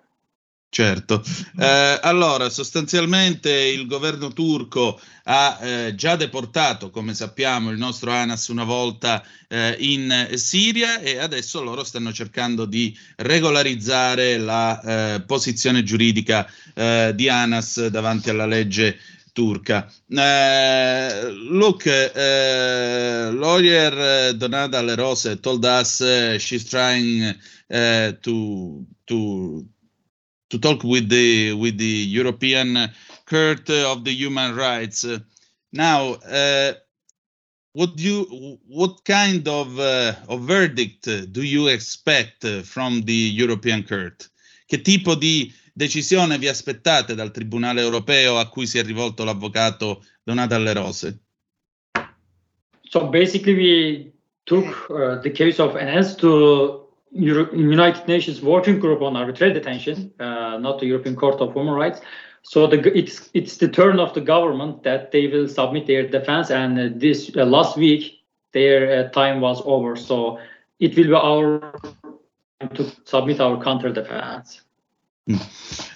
Certo, Eh, allora sostanzialmente il governo turco ha eh, già deportato, come sappiamo, il nostro Anas una volta eh, in Siria e adesso loro stanno cercando di regolarizzare la eh, posizione giuridica eh, di Anas davanti alla legge turca. Eh, look, uh, lawyer uh, Donata Le Rose told us uh, she's trying uh, to to to talk with the with the European Court of the Human Rights. Uh, now, uh, what do you what kind of uh, of verdict uh, do you expect uh, from the European Court? Che tipo di decisione vi aspettate dal Tribunale europeo a cui si è rivolto l'avvocato Donato Alle Rose? So basically, we took uh, the case of NS to Euro- United Nations Working Group on Arbitrary Detention, uh, not the European Court of Human Rights. So the, it's it's the turn of the government that they will submit their defense, and uh, this uh, last week their uh, time was over. So it will be our to submit our counter defense.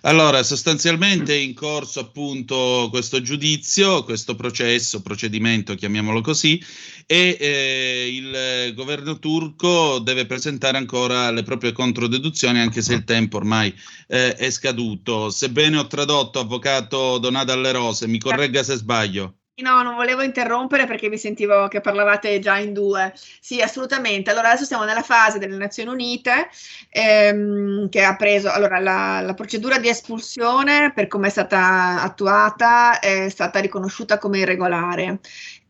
Allora, sostanzialmente è in corso appunto questo giudizio, questo processo, procedimento, chiamiamolo così, e eh, il governo turco deve presentare ancora le proprie controdeduzioni, anche se il tempo ormai eh, è scaduto. Sebbene ho tradotto, avvocato Donato Alle Rose, mi corregga se sbaglio. No, non volevo interrompere perché mi sentivo che parlavate già in due. Sì, assolutamente. Allora, adesso siamo nella fase delle Nazioni Unite ehm, che ha preso allora, la, la procedura di espulsione per come è stata attuata è stata riconosciuta come irregolare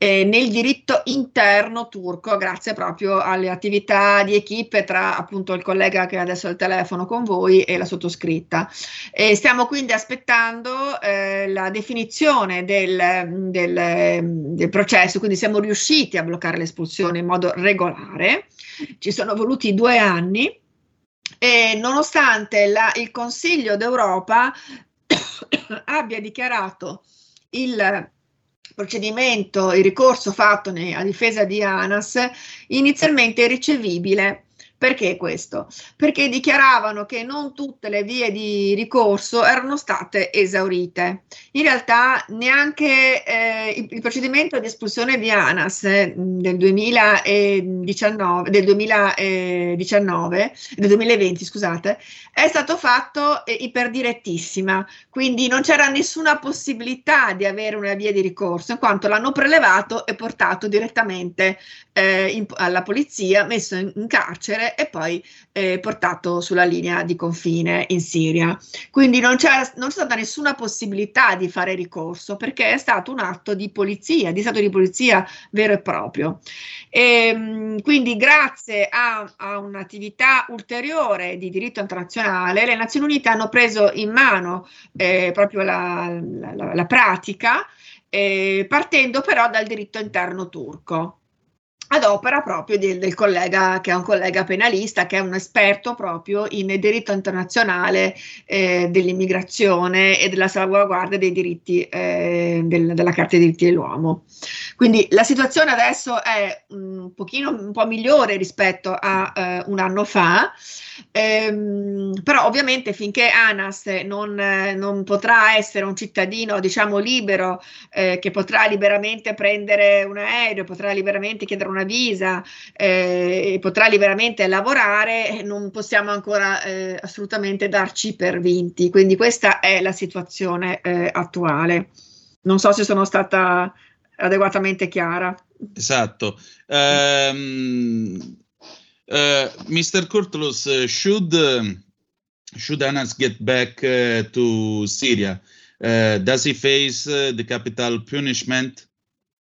eh, nel diritto interno turco, grazie proprio alle attività di equipe tra appunto il collega che adesso al telefono con voi e la sottoscritta. E stiamo quindi aspettando eh, la definizione del, del, del processo, quindi siamo riusciti a bloccare l'espulsione in modo regolare. Ci sono voluti due anni e nonostante la, il Consiglio d'Europa <coughs> abbia dichiarato il procedimento, il ricorso fatto a difesa di Anas inizialmente irricevibile. Perché questo? Perché dichiaravano che non tutte le vie di ricorso erano state esaurite. In realtà neanche eh, il, il procedimento di espulsione di Anas eh, del 2019, del 2019, del 2020, scusate, è stato fatto eh, iperdirettissima, quindi non c'era nessuna possibilità di avere una via di ricorso, in quanto l'hanno prelevato e portato direttamente eh, in- alla polizia, messo in, in carcere e poi eh, portato sulla linea di confine in Siria. Quindi non c'è, non c'è stata nessuna possibilità di fare ricorso perché è stato un atto di polizia, di stato di polizia vero e proprio. E, mh, quindi grazie a, a un'attività ulteriore di diritto internazionale, le Nazioni Unite hanno preso in mano eh, proprio la, la- la- la pratica, eh, partendo però dal diritto interno turco ad opera proprio del, del collega che è un collega penalista, che è un esperto proprio in diritto internazionale eh, dell'immigrazione e della salvaguardia dei diritti eh, del- della Carta dei diritti dell'uomo. Quindi la situazione adesso è un pochino un po' migliore rispetto a eh, un anno fa, ehm, però ovviamente finché Anas non, non potrà essere un cittadino, diciamo, libero, eh, che potrà liberamente prendere un aereo, potrà liberamente chiedere una visa, eh, e potrà liberamente lavorare, eh, non possiamo ancora eh, assolutamente darci per vinti. Quindi questa è la situazione eh, attuale. Non so se sono stata adeguatamente chiara. Esatto. Ehm, eh, Mr. Kurtulus, eh, should, um, should Anas get back eh, to Syria? Eh, does he face the capital punishment?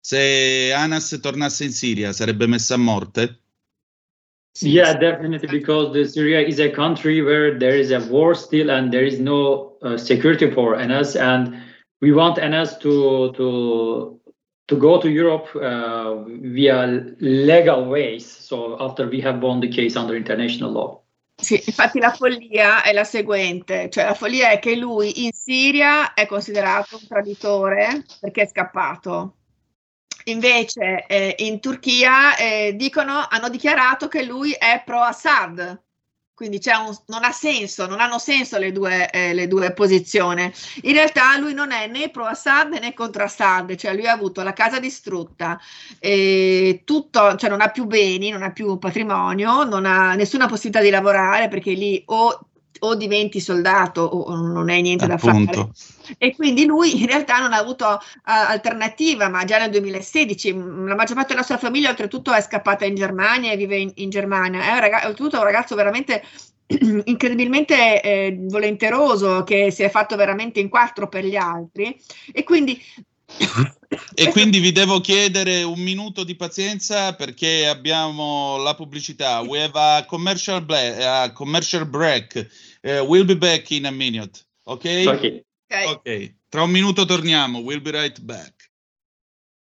Se Anas tornasse in Siria, sarebbe messo a morte? Yeah, definitely, because the Syria is a country where there is a war still, and there is no uh, security for NS, and we want NS to to to go to Europe uh, via legal ways. So after we have won the case under international law. Sì, infatti la follia è la seguente, cioè la follia è che lui in Siria è considerato un traditore perché è scappato. Invece eh, in Turchia eh, dicono, hanno dichiarato che lui è pro Assad, quindi un- non ha senso, non hanno senso le due, eh, le due posizioni. In realtà lui non è né pro Assad né contro Assad, cioè lui ha avuto la casa distrutta, tutto, cioè non ha più beni, non ha più patrimonio, non ha nessuna possibilità di lavorare perché lì o o diventi soldato o non hai niente da fare. Appunto. E quindi lui in realtà non ha avuto uh, alternativa, ma già nel 2016 mh, la maggior parte della sua famiglia oltretutto è scappata in Germania e vive in, in Germania. È un ragazzo, oltretutto un ragazzo veramente <clears throat> incredibilmente eh, volenteroso che si è fatto veramente in quattro per gli altri e quindi E quindi vi devo chiedere un minuto di pazienza perché abbiamo la pubblicità. We have a commercial, bla- a commercial break. Uh, we'll be back in a minute. Ok? Ok. Ok. Tra un minuto torniamo. We'll be right back.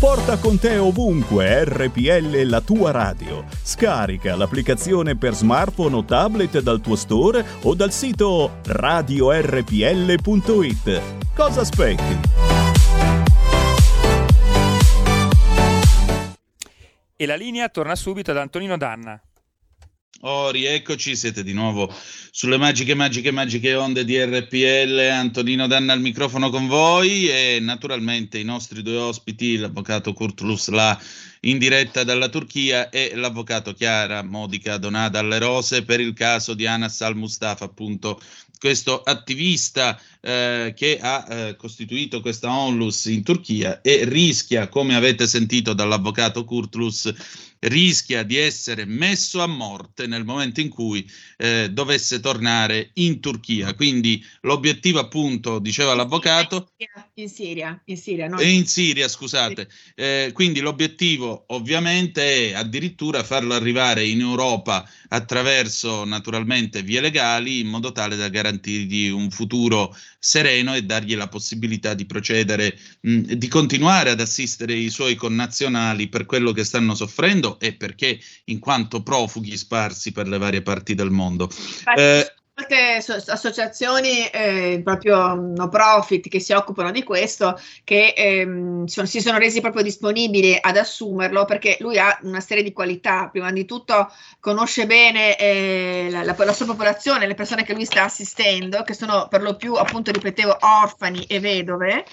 Porta con te ovunque RPL la tua radio. Scarica l'applicazione per smartphone o tablet dal tuo store o dal sito radiorpl.it. Cosa aspetti? E la linea torna subito ad Antonino Danna. Oh, rieccoci, siete di nuovo sulle magiche, magiche, magiche onde di RPL. Antonino Danna al microfono con voi e naturalmente i nostri due ospiti, l'avvocato Kurtulus La in diretta dalla Turchia e l'avvocato Chiara Modica Donà dalle Rose per il caso di Anas al-Mustafa, appunto questo attivista eh, che ha eh, costituito questa onlus in Turchia e rischia, come avete sentito dall'avvocato Kurtulus, rischia di essere messo a morte nel momento in cui eh, dovesse tornare in Turchia. Quindi l'obiettivo, appunto, diceva l'avvocato, In Siria, in Siria, no? e in Siria, scusate. Eh, quindi l'obiettivo ovviamente è addirittura farlo arrivare in Europa attraverso naturalmente vie legali in modo tale da garantirgli un futuro sereno e dargli la possibilità di procedere, mh, di continuare ad assistere i suoi connazionali per quello che stanno soffrendo e perché in quanto profughi sparsi per le varie parti del mondo. Infatti, Eh, molte so- associazioni eh, proprio no profit che si occupano di questo che ehm, sono- si sono resi proprio disponibili ad assumerlo perché lui ha una serie di qualità. Prima di tutto conosce bene eh, la, la- la sua popolazione, le persone che lui sta assistendo, che sono per lo più, appunto, ripetevo, orfani e vedove.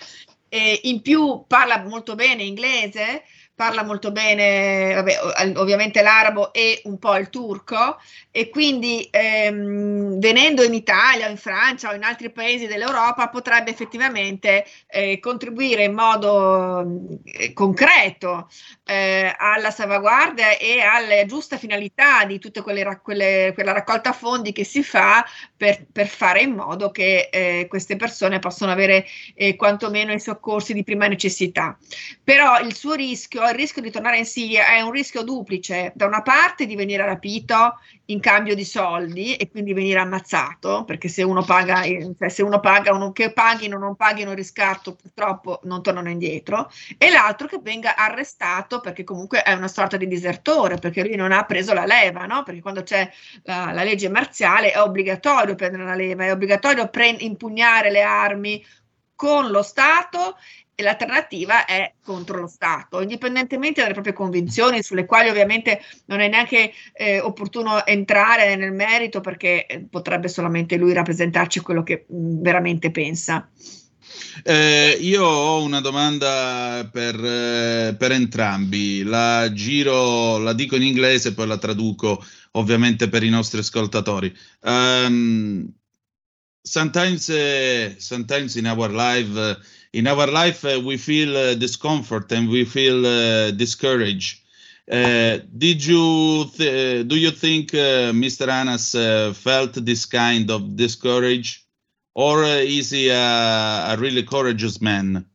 E in più parla molto bene inglese, parla molto bene, vabbè, ov- ovviamente l'arabo e un po' il turco, e quindi ehm, venendo in Italia o in Francia o in altri paesi dell'Europa potrebbe effettivamente eh, contribuire in modo eh, concreto eh, alla salvaguardia e alla giusta finalità di quelle- quella raccolta fondi che si fa per, per fare in modo che eh, queste persone possano avere eh, quantomeno i soccorsi di prima necessità. Però il suo rischio, il rischio di tornare in Siria è un rischio duplice, da una parte di venire rapito in cambio di soldi e quindi venire ammazzato, perché se uno paga, cioè se uno paga, uno che paghino o non paghino il riscatto purtroppo non tornano indietro, e l'altro che venga arrestato perché comunque è una sorta di disertore, perché lui non ha preso la leva, no? Perché quando c'è la, la legge marziale è obbligatorio prendere la leva, è obbligatorio pre- impugnare le armi con lo Stato e l'alternativa è contro lo Stato, indipendentemente dalle proprie convinzioni, sulle quali ovviamente non è neanche eh, opportuno entrare nel merito perché eh, potrebbe solamente lui rappresentarci quello che mh, veramente pensa. Eh, io ho una domanda per, eh, per entrambi, la giro, la dico in inglese e poi la traduco ovviamente per i nostri ascoltatori. Um, sometimes, uh, sometimes in our life, in our life, uh, we feel uh, discomfort and we feel uh, discouraged. Uh, did you th- do you think uh, Mr. Anas uh, felt this kind of discourage, or uh, is he a, a really courageous man?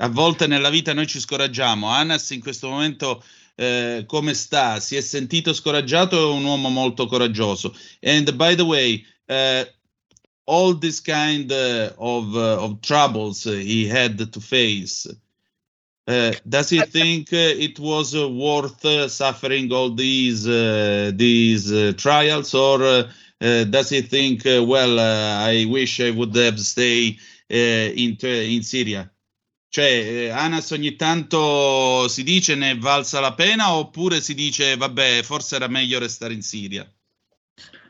A volte nella vita noi ci scoraggiamo. Anas in questo momento come sta? Si è sentito scoraggiato è un uomo molto coraggioso? And by the way, uh, all this kind uh, of, uh, of troubles uh, he had to face, uh, does he think uh, it was uh, worth suffering all these these trials, or does he think, well, I wish I would have stayed in, in Syria? Cioè, eh, Anas ogni tanto si dice ne valsa la pena oppure si dice vabbè, forse era meglio restare in Siria?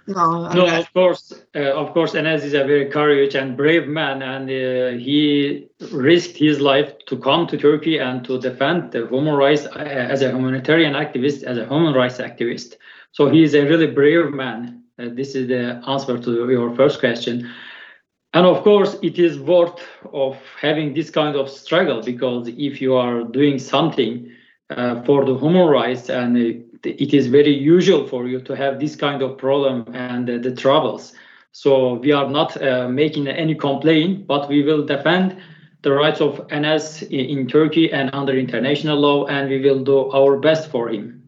No, No, of course, uh, of course, Enes is a very courageous and brave man, and uh, he risked his life to come to Turkey and to defend the human rights uh, as a humanitarian activist, as a human rights activist. So he is a really brave man. Uh, this is the answer to your first question. And of course, it is worth of having this kind of struggle because if you are doing something uh, for the human rights and uh, it is very usual for you to have this kind of problem and uh, the troubles. So we are not uh, making any complaint, but we will defend the rights of Enes in, in Turkey and under international law, and we will do our best for him.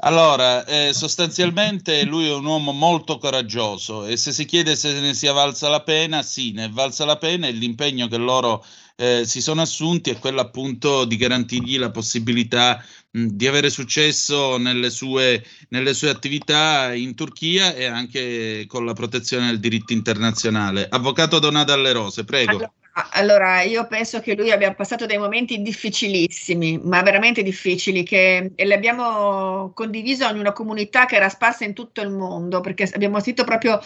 Allora, eh, sostanzialmente lui è un uomo molto coraggioso e se si chiede se ne sia valsa la pena, sì, ne è valsa la pena e l'impegno che loro eh, si sono assunti è quello appunto di garantirgli la possibilità mh, di avere successo nelle sue, nelle sue attività in Turchia e anche con la protezione del diritto internazionale. Avvocato Donato Alle Rose, prego. Allora, allora, io penso che lui abbia passato dei momenti difficilissimi, ma veramente difficili, che li abbiamo condiviso in una comunità che era sparsa in tutto il mondo, perché abbiamo sentito proprio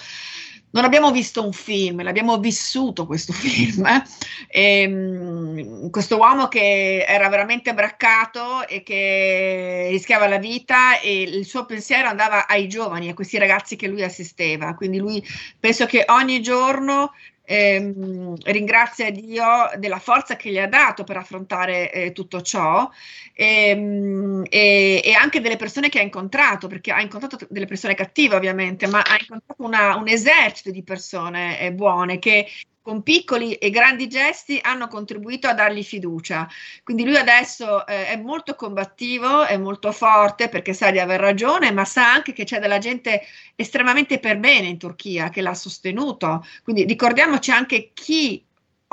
non abbiamo visto un film, l'abbiamo vissuto questo <laughs> film. eh. Ehm, questo uomo che era veramente braccato e che rischiava la vita e il suo pensiero andava ai giovani, a questi ragazzi che lui assisteva. Quindi lui penso che ogni giorno ehm, ringrazia Dio della forza che gli ha dato per affrontare eh, tutto ciò ehm, e, e anche delle persone che ha incontrato, perché ha incontrato delle persone cattive ovviamente, ma ha incontrato una- un esercito di persone eh, buone che con piccoli e grandi gesti hanno contribuito a dargli fiducia. Quindi lui adesso eh, è molto combattivo, è molto forte perché sa di aver ragione, ma sa anche che c'è della gente estremamente per bene in Turchia che l'ha sostenuto. Quindi ricordiamoci anche chi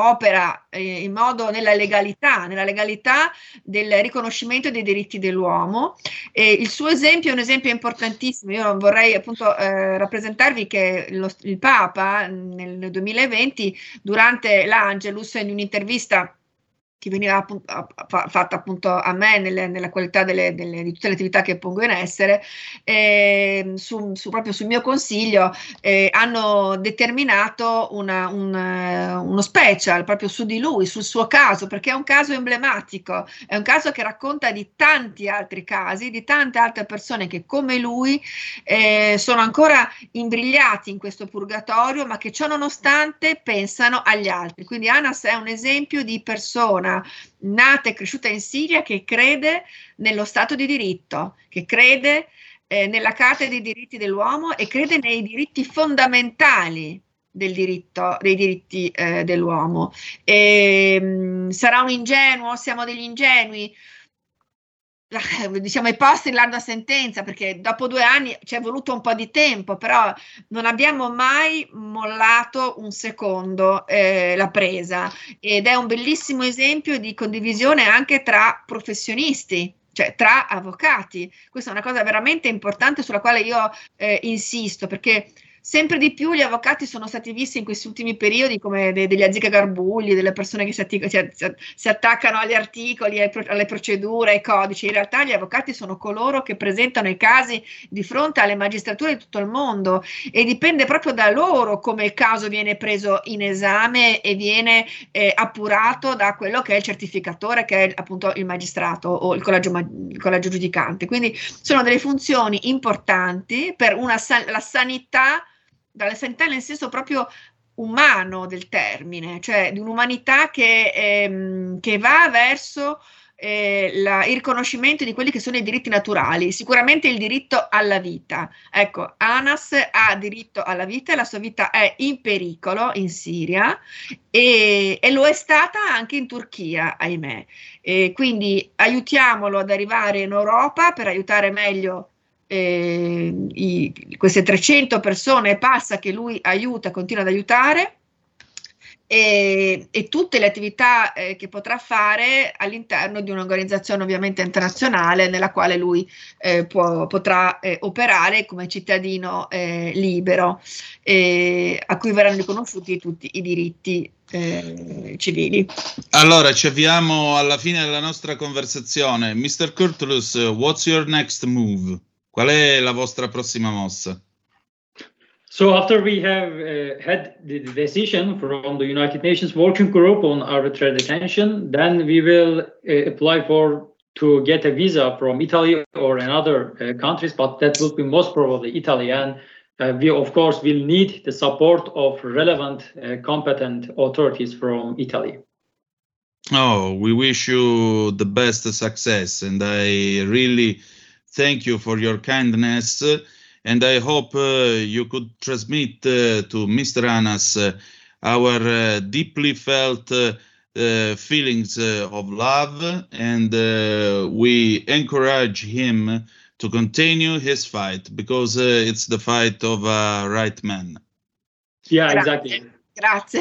opera eh, in modo nella legalità, nella legalità del riconoscimento dei diritti dell'uomo. E il suo esempio è un esempio importantissimo. Io vorrei appunto eh, rappresentarvi che lo- il Papa nel 2020, durante l'Angelus, in un'intervista che veniva appun- a- fa- fatta appunto a me nelle- nella qualità delle- delle- di tutte le attività che pongo in essere, ehm, su, su- proprio sul mio consiglio, eh, hanno determinato una- un, eh, uno special proprio su di lui, sul suo caso, perché è un caso emblematico, è un caso che racconta di tanti altri casi, di tante altre persone che come lui eh, sono ancora imbrigliati in questo purgatorio, ma che ciò nonostante pensano agli altri. Quindi Anas è un esempio di persona nata e cresciuta in Siria che crede nello Stato di diritto, che crede eh, nella Carta dei diritti dell'uomo e crede nei diritti fondamentali del diritto, dei diritti eh, dell'uomo. E, mh, sarà un ingenuo? Siamo degli ingenui? <laughs> Diciamo ai posti dell'arda sentenza perché dopo due anni ci è voluto un po' di tempo però non abbiamo mai mollato un secondo eh, la presa. Ed è un bellissimo esempio di condivisione anche tra professionisti cioè tra avvocati. Questa è una cosa veramente importante sulla quale io eh, insisto perché Sempre di più gli avvocati sono stati visti in questi ultimi periodi come de- degli azzicagarbugli, delle persone che si, atti- si- si- si attaccano agli articoli, pro- alle procedure, ai codici. In realtà gli avvocati sono coloro che presentano i casi di fronte alle magistrature di tutto il mondo e dipende proprio da loro come il caso viene preso in esame e viene eh, appurato da quello che è il certificatore, che è appunto il magistrato o il collegio, ma- il collegio giudicante. Quindi sono delle funzioni importanti per una la sanità dalla sanità nel senso proprio umano del termine, cioè di un'umanità che, ehm, che va verso eh, la- il riconoscimento di quelli che sono i diritti naturali, sicuramente il diritto alla vita. Ecco, Anas ha diritto alla vita e la sua vita è in pericolo in Siria e, e lo è stata anche in Turchia, ahimè. E quindi aiutiamolo ad arrivare in Europa per aiutare meglio eh, i- queste 300 persone passa che lui aiuta, continua ad aiutare e, e tutte le attività eh, che potrà fare all'interno di un'organizzazione ovviamente internazionale nella quale lui eh, può- potrà eh, operare come cittadino eh, libero a cui verranno riconosciuti tutti i diritti eh, civili. Allora, ci avviamo alla fine della nostra conversazione. Mr. Curtulus, what's your next move? Qual è la vostra prossima mossa? So after we have uh, had the decision from the United Nations Working Group on arbitrary detention, then we will uh, apply for to get a visa from Italy or another uh, countries, but that will be most probably Italy. And uh, we of course will need the support of relevant, uh, competent authorities from Italy. Oh, we wish you the best success, and I really thank you for your kindness. And I hope uh, you could transmit uh, to Mr. Anas uh, our deeply felt feelings of love, and we encourage him to continue his fight because it's the fight of a right man. Yeah, exactly. Grazie.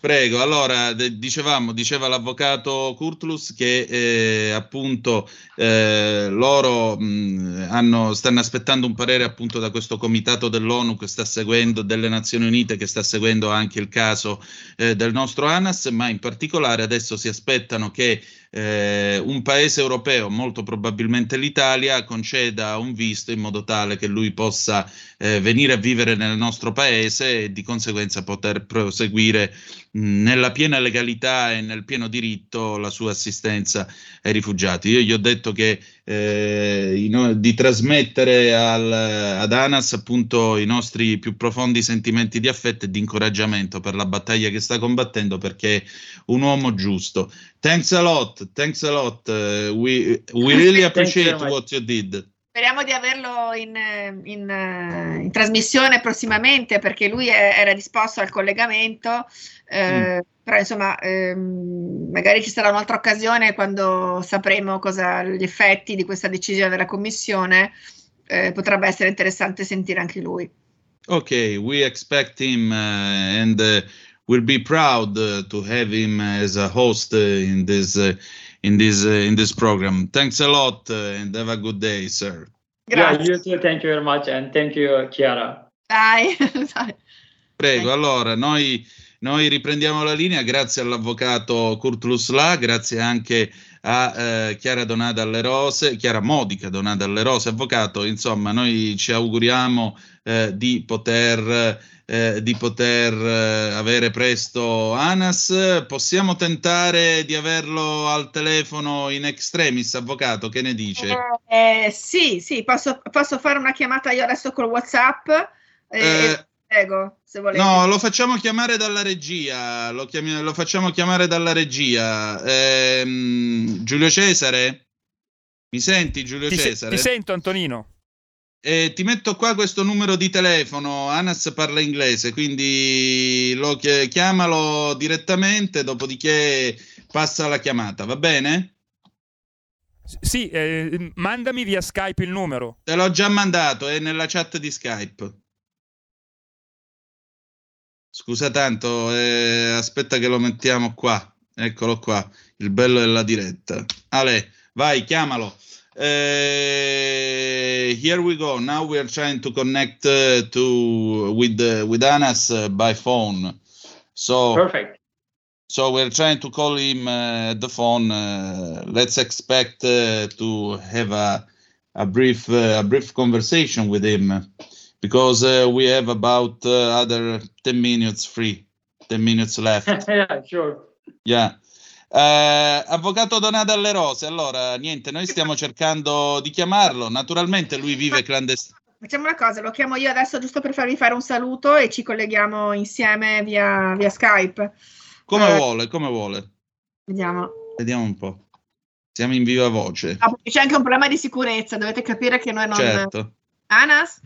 Prego, allora dicevamo, diceva l'avvocato Curtulus che eh, appunto eh, loro mh, hanno- stanno aspettando un parere appunto da questo comitato dell'ONU che sta seguendo, delle Nazioni Unite che sta seguendo anche il caso eh, del nostro ANAS, ma in particolare adesso si aspettano che eh, un paese europeo, molto probabilmente l'Italia, conceda un visto in modo tale che lui possa eh, venire a vivere nel nostro paese e di conseguenza poter proseguire nella piena legalità e nel pieno diritto la sua assistenza ai rifugiati. Io gli ho detto che eh, i no- di trasmettere al- ad Anas appunto i nostri più profondi sentimenti di affetto e di incoraggiamento per la battaglia che sta combattendo perché è un uomo giusto. Thanks a lot, thanks a lot. uh, we, we really appreciate what you did. Speriamo di averlo in, in, eh, in trasmissione prossimamente perché lui è- era disposto al collegamento, eh, però insomma ehm, magari ci sarà un'altra occasione quando sapremo cosa gli effetti di questa decisione della Commissione, eh, potrebbe essere interessante sentire anche lui. Okay, we expect him uh, and uh, we'll be proud uh, to have him as a host uh, in this uh, in this uh, in this program. Thanks a lot uh, and have a good day, sir. Yeah, Grazie. you too. Thank you very much, and thank you, Chiara. Dai, <laughs> dai. Prego, allora noi, noi riprendiamo la linea grazie all'avvocato Kurt Lusla, grazie anche a eh, Chiara Donata alle Rose, Chiara Modica Donata alle Rose, avvocato, insomma noi ci auguriamo eh, di poter, eh, di poter eh, avere presto Anas, possiamo tentare di averlo al telefono in extremis, avvocato, che ne dice? Eh, sì, sì, posso, posso fare una chiamata io adesso col WhatsApp? Eh, Eh, prego, se volete. No, lo facciamo chiamare dalla regia. Lo, chiami- lo facciamo chiamare dalla regia. Ehm, Giulio Cesare? Mi senti, Giulio Ti, se- Cesare? ti sento, Antonino. Eh, ti metto qua questo numero di telefono. Anas parla inglese, quindi lo chi- chiamalo direttamente, dopodiché passa la chiamata, va bene? S- Sì, eh, mandami via Skype il numero. Te l'ho già mandato, è nella chat di Skype. Scusa tanto, eh, aspetta che lo mettiamo qua. Eccolo qua, il bello della diretta. Ale, vai, chiamalo. Eh, here we go. Now we are trying to connect uh, to with uh, with Anas uh, by phone. So Perfect. so we're trying to call him uh, at the phone. Uh, let's expect uh, to have a a brief uh, a brief conversation with him because uh, we have about uh, other 10 minutes free 10 minutes left <laughs> yeah, sure. yeah Eh, avvocato Donato alle Rose allora niente noi stiamo cercando di chiamarlo naturalmente lui vive clandestinamente Facciamo una cosa, lo chiamo io adesso giusto per farvi fare un saluto e ci colleghiamo insieme via, via Skype. come Eh, vuole come vuole Vediamo. vediamo un po' siamo in viva voce Ah, perché c'è anche un problema di sicurezza, dovete capire che noi non... certo Anas?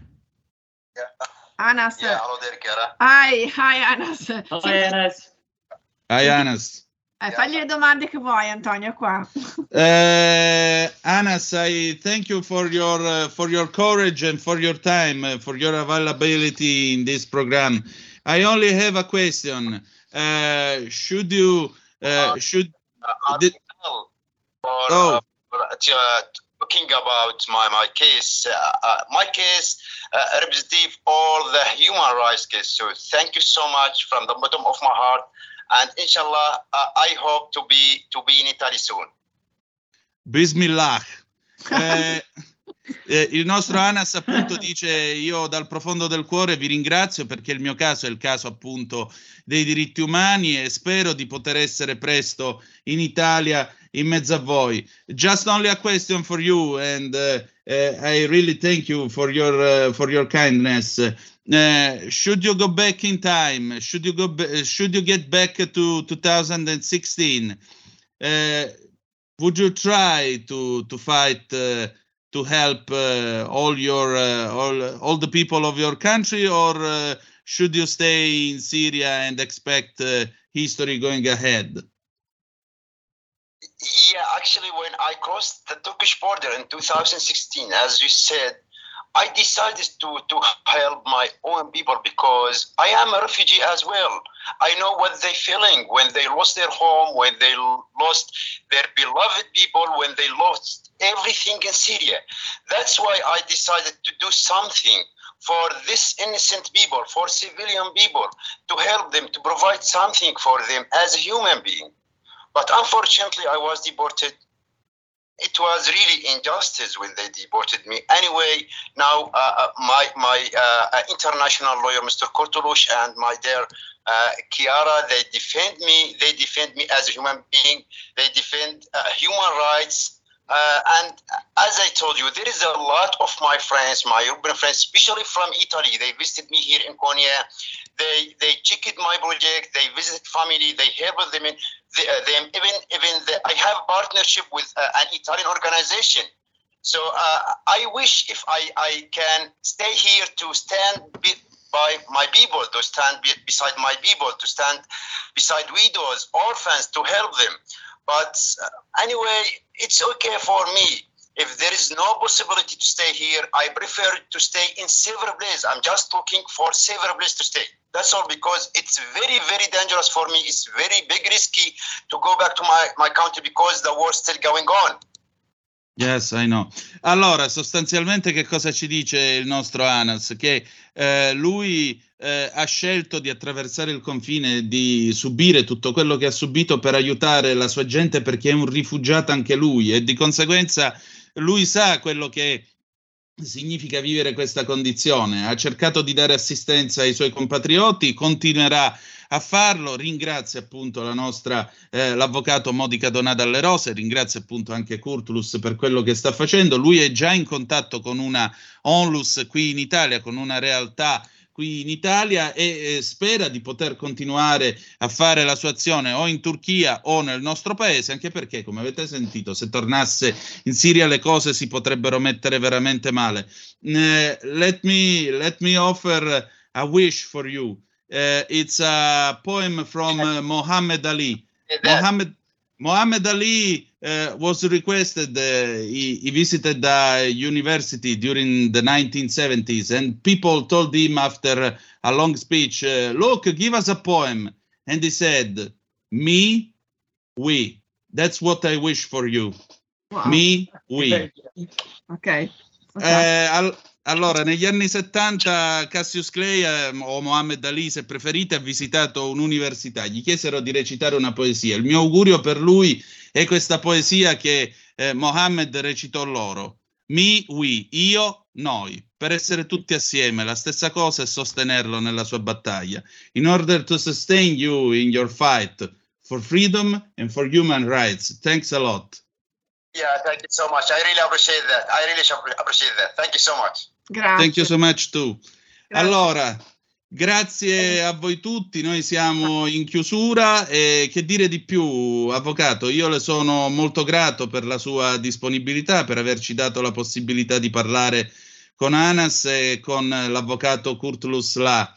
Anas? Hi, hi Anas. Hi, Anas. Hi Anas Eh, fagli le domande che vuoi Antonio qua. <laughs> Uh, Anas, I thank you for your uh, for your courage and for your time, uh, for your availability in this program. I only have a question. Uh, should you uh, should the- oh uh, talking about my, my case. Uh, uh, my case uh, representative all the human rights case. So thank you so much from the bottom of my heart. And inshallah, uh, I hope to be to be in Italy soon. Bismillah. <laughs> Eh, eh, il nostro Anas appunto dice io dal profondo del cuore vi ringrazio perché il mio caso è il caso appunto dei diritti umani e spero di poter essere presto in Italia in mezzo a voi. Just only a question for you and uh, uh, I really thank you for your uh, for your kindness. Uh, should you go back in time? Should you go should you get back to 2016? Uh, would you try to to fight uh, to help uh, all your uh, all all the people of your country, or should you stay in Syria and expect history going ahead? Yeah, actually, when I crossed the Turkish border in 2016, as you said, I decided to, to help my own people because I am a refugee as well. I know what they're feeling when they lost their home, when they lost their beloved people, when they lost everything in Syria. That's why I decided to do something for this innocent people, for civilian people, to help them, to provide something for them as a human being. But unfortunately, I was deported it was really injustice when they deported me. Anyway, now uh, my my uh, international lawyer, Mr. Kurtulush, and my dear uh, Kiara, they defend me. They defend me as a human being. They defend uh, human rights. Uh, and as I told you, there is a lot of my friends, my European friends, especially from Italy. They visited me here in Konya. They they checked my project. They visited family. They helped them in uh, them even even the, I have partnership with uh, an Italian organization. So uh, I wish if I, I can stay here to stand by my people, to stand be, beside my people, to stand beside widows, orphans, to help them. But uh, anyway, it's okay for me. If there is no possibility to stay here, I prefer to stay in several places. I'm just looking for several places to stay. That's all because it's very, very dangerous for me. It's very big risky to go back to my, my country because the war's still going on. Yes, I know. Allora, sostanzialmente che cosa ci dice il nostro Anas? Che eh, lui eh, ha scelto di attraversare il confine, di subire tutto quello che ha subito per aiutare la sua gente perché è un rifugiato anche lui e di conseguenza lui sa quello che significa vivere questa condizione. Ha cercato di dare assistenza ai suoi compatrioti, continuerà a farlo. Ringrazio appunto la nostra, eh, l'avvocato Modica Donata alle Rose, ringrazio appunto anche Curtulus per quello che sta facendo. Lui è già in contatto con una onlus qui in Italia, con una realtà qui in Italia e eh, spera di poter continuare a fare la sua azione o in Turchia o nel nostro paese, anche perché, come avete sentito, se tornasse in Siria le cose si potrebbero mettere veramente male. Eh, let, me, let me offer a wish for you. Uh, it's a poem from uh, Muhammad Ali. Muhammad, Muhammad Ali uh, was requested, uh, he, he visited the university during the 1970s, and people told him after a long speech, uh, Look, give us a poem. And he said, Me, we. That's what I wish for you. Wow. Me, <laughs> we. Ok. Eh, al- allora, negli anni 70 Cassius Clay eh, o Mohammed Ali, se preferite, ha visitato un'università. Gli chiesero di recitare una poesia. Il mio augurio per lui è questa poesia che eh, Mohammed recitò loro. Mi, we, io, noi, per essere tutti assieme, la stessa cosa e sostenerlo nella sua battaglia. In order to sustain you in your fight for freedom and for human rights. Thanks a lot. Yeah, thank you so much. I really appreciate that. I really appre- appreciate that. Thank you so much. Grazie. Thank you so much too. Allora, grazie a voi tutti, noi siamo in chiusura e che dire di più, avvocato? Io le sono molto grato per la sua disponibilità, per averci dato la possibilità di parlare con Anas e con l'avvocato Kurtulus La.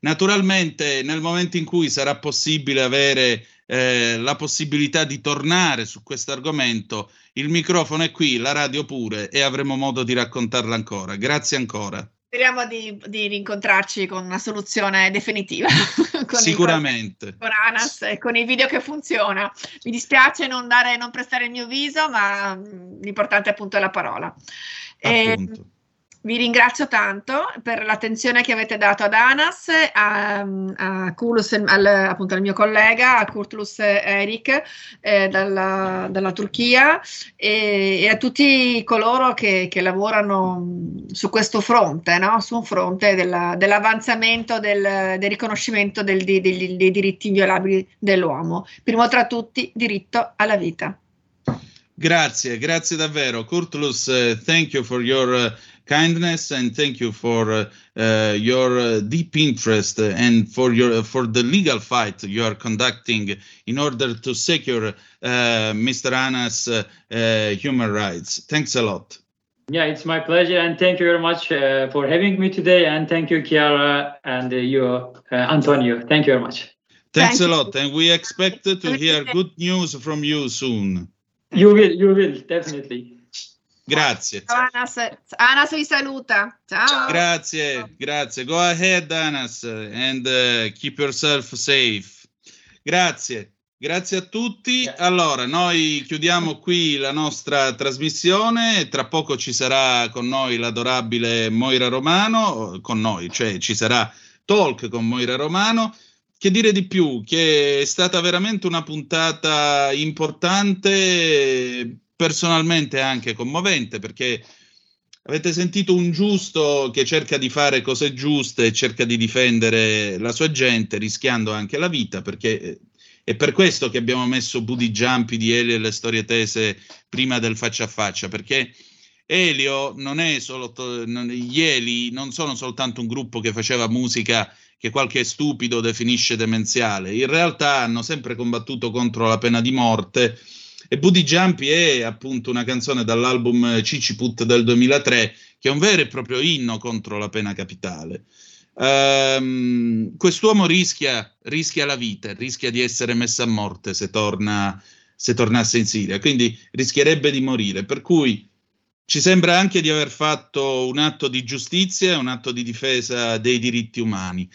Naturalmente, nel momento in cui sarà possibile avere eh, la possibilità di tornare su questo argomento, il microfono è qui, la radio pure, e avremo modo di raccontarla ancora. Grazie ancora. Speriamo di, di rincontrarci con una soluzione definitiva. <laughs> Sicuramente. con Anas e con i video che funziona. Mi dispiace non, dare, non prestare il mio viso, ma mm, l'importante appunto è la parola. E Appunto. Vi ringrazio tanto per l'attenzione che avete dato ad Anas, a, a Kulus, al, appunto al mio collega, a Kurtulus Erik eh, dalla, dalla Turchia e, e a tutti coloro che, che lavorano su questo fronte, no? su un fronte della- dell'avanzamento del, del riconoscimento del- di- degli- dei diritti inviolabili dell'uomo. Primo tra tutti, diritto alla vita. Grazie, grazie davvero. Kurtulus, uh, thank you for your uh, kindness and thank you for uh, uh, your uh, deep interest and for your for the legal fight you are conducting in order to secure uh, Mr. Anna's uh, uh, human rights. Thanks a lot. Yeah, it's my pleasure, and thank you very much uh, for having me today. And thank you, Chiara, and uh, you, uh, Antonio. Thank you very much. Thanks Thank a you. lot, and we expect to hear good news from you soon. You will, you will definitely. Grazie. Ciao, Anas. Anas vi saluta. Ciao. Grazie, grazie. Go ahead, Anas, and uh, keep yourself safe. Grazie. Grazie a tutti. Allora, noi chiudiamo qui la nostra trasmissione. Tra poco ci sarà con noi l'adorabile Moira Romano, con noi, cioè ci sarà Talk con Moira Romano. Che dire di più? Che è stata veramente una puntata importante, personalmente anche commovente, perché avete sentito un giusto che cerca di fare cose giuste e cerca di difendere la sua gente, rischiando anche la vita, perché eh, è per questo che abbiamo messo Budi Giampi di Elio e le storie tese prima del faccia a faccia, perché Elio non è solo, to- non- gli Eli non sono soltanto un gruppo che faceva musica che qualche stupido definisce demenziale, in realtà hanno sempre combattuto contro la pena di morte e Booty Jumpy è appunto una canzone dall'album Ciciput del 2003 che è un vero e proprio inno contro la pena capitale. Ehm, quest'uomo rischia, rischia la vita, rischia di essere messo a morte se, torna, se tornasse in Siria, quindi rischierebbe di morire. Per cui ci sembra anche di aver fatto un atto di giustizia un atto di difesa dei diritti umani.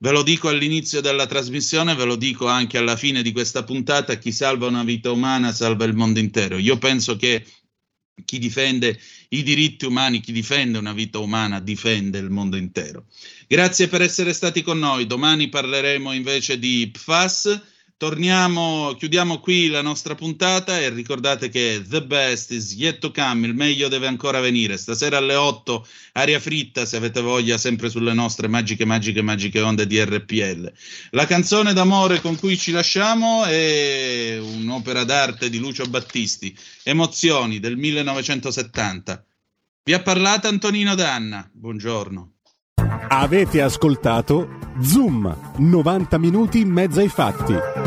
Ve lo dico all'inizio della trasmissione, ve lo dico anche alla fine di questa puntata, chi salva una vita umana salva il mondo intero. Io penso che chi difende i diritti umani, chi difende una vita umana, difende il mondo intero. Grazie per essere stati con noi. Domani parleremo invece di PFAS. Torniamo, chiudiamo qui la nostra puntata e ricordate che the best is yet to come, il meglio deve ancora venire. Stasera alle 8, aria fritta, se avete voglia, sempre sulle nostre magiche, magiche, magiche onde di RPL. La canzone d'amore con cui ci lasciamo è un'opera d'arte di Lucio Battisti, Emozioni del 1970. Vi ha parlato Antonino Danna. Buongiorno. Avete ascoltato Zoom, 90 minuti in mezzo ai fatti.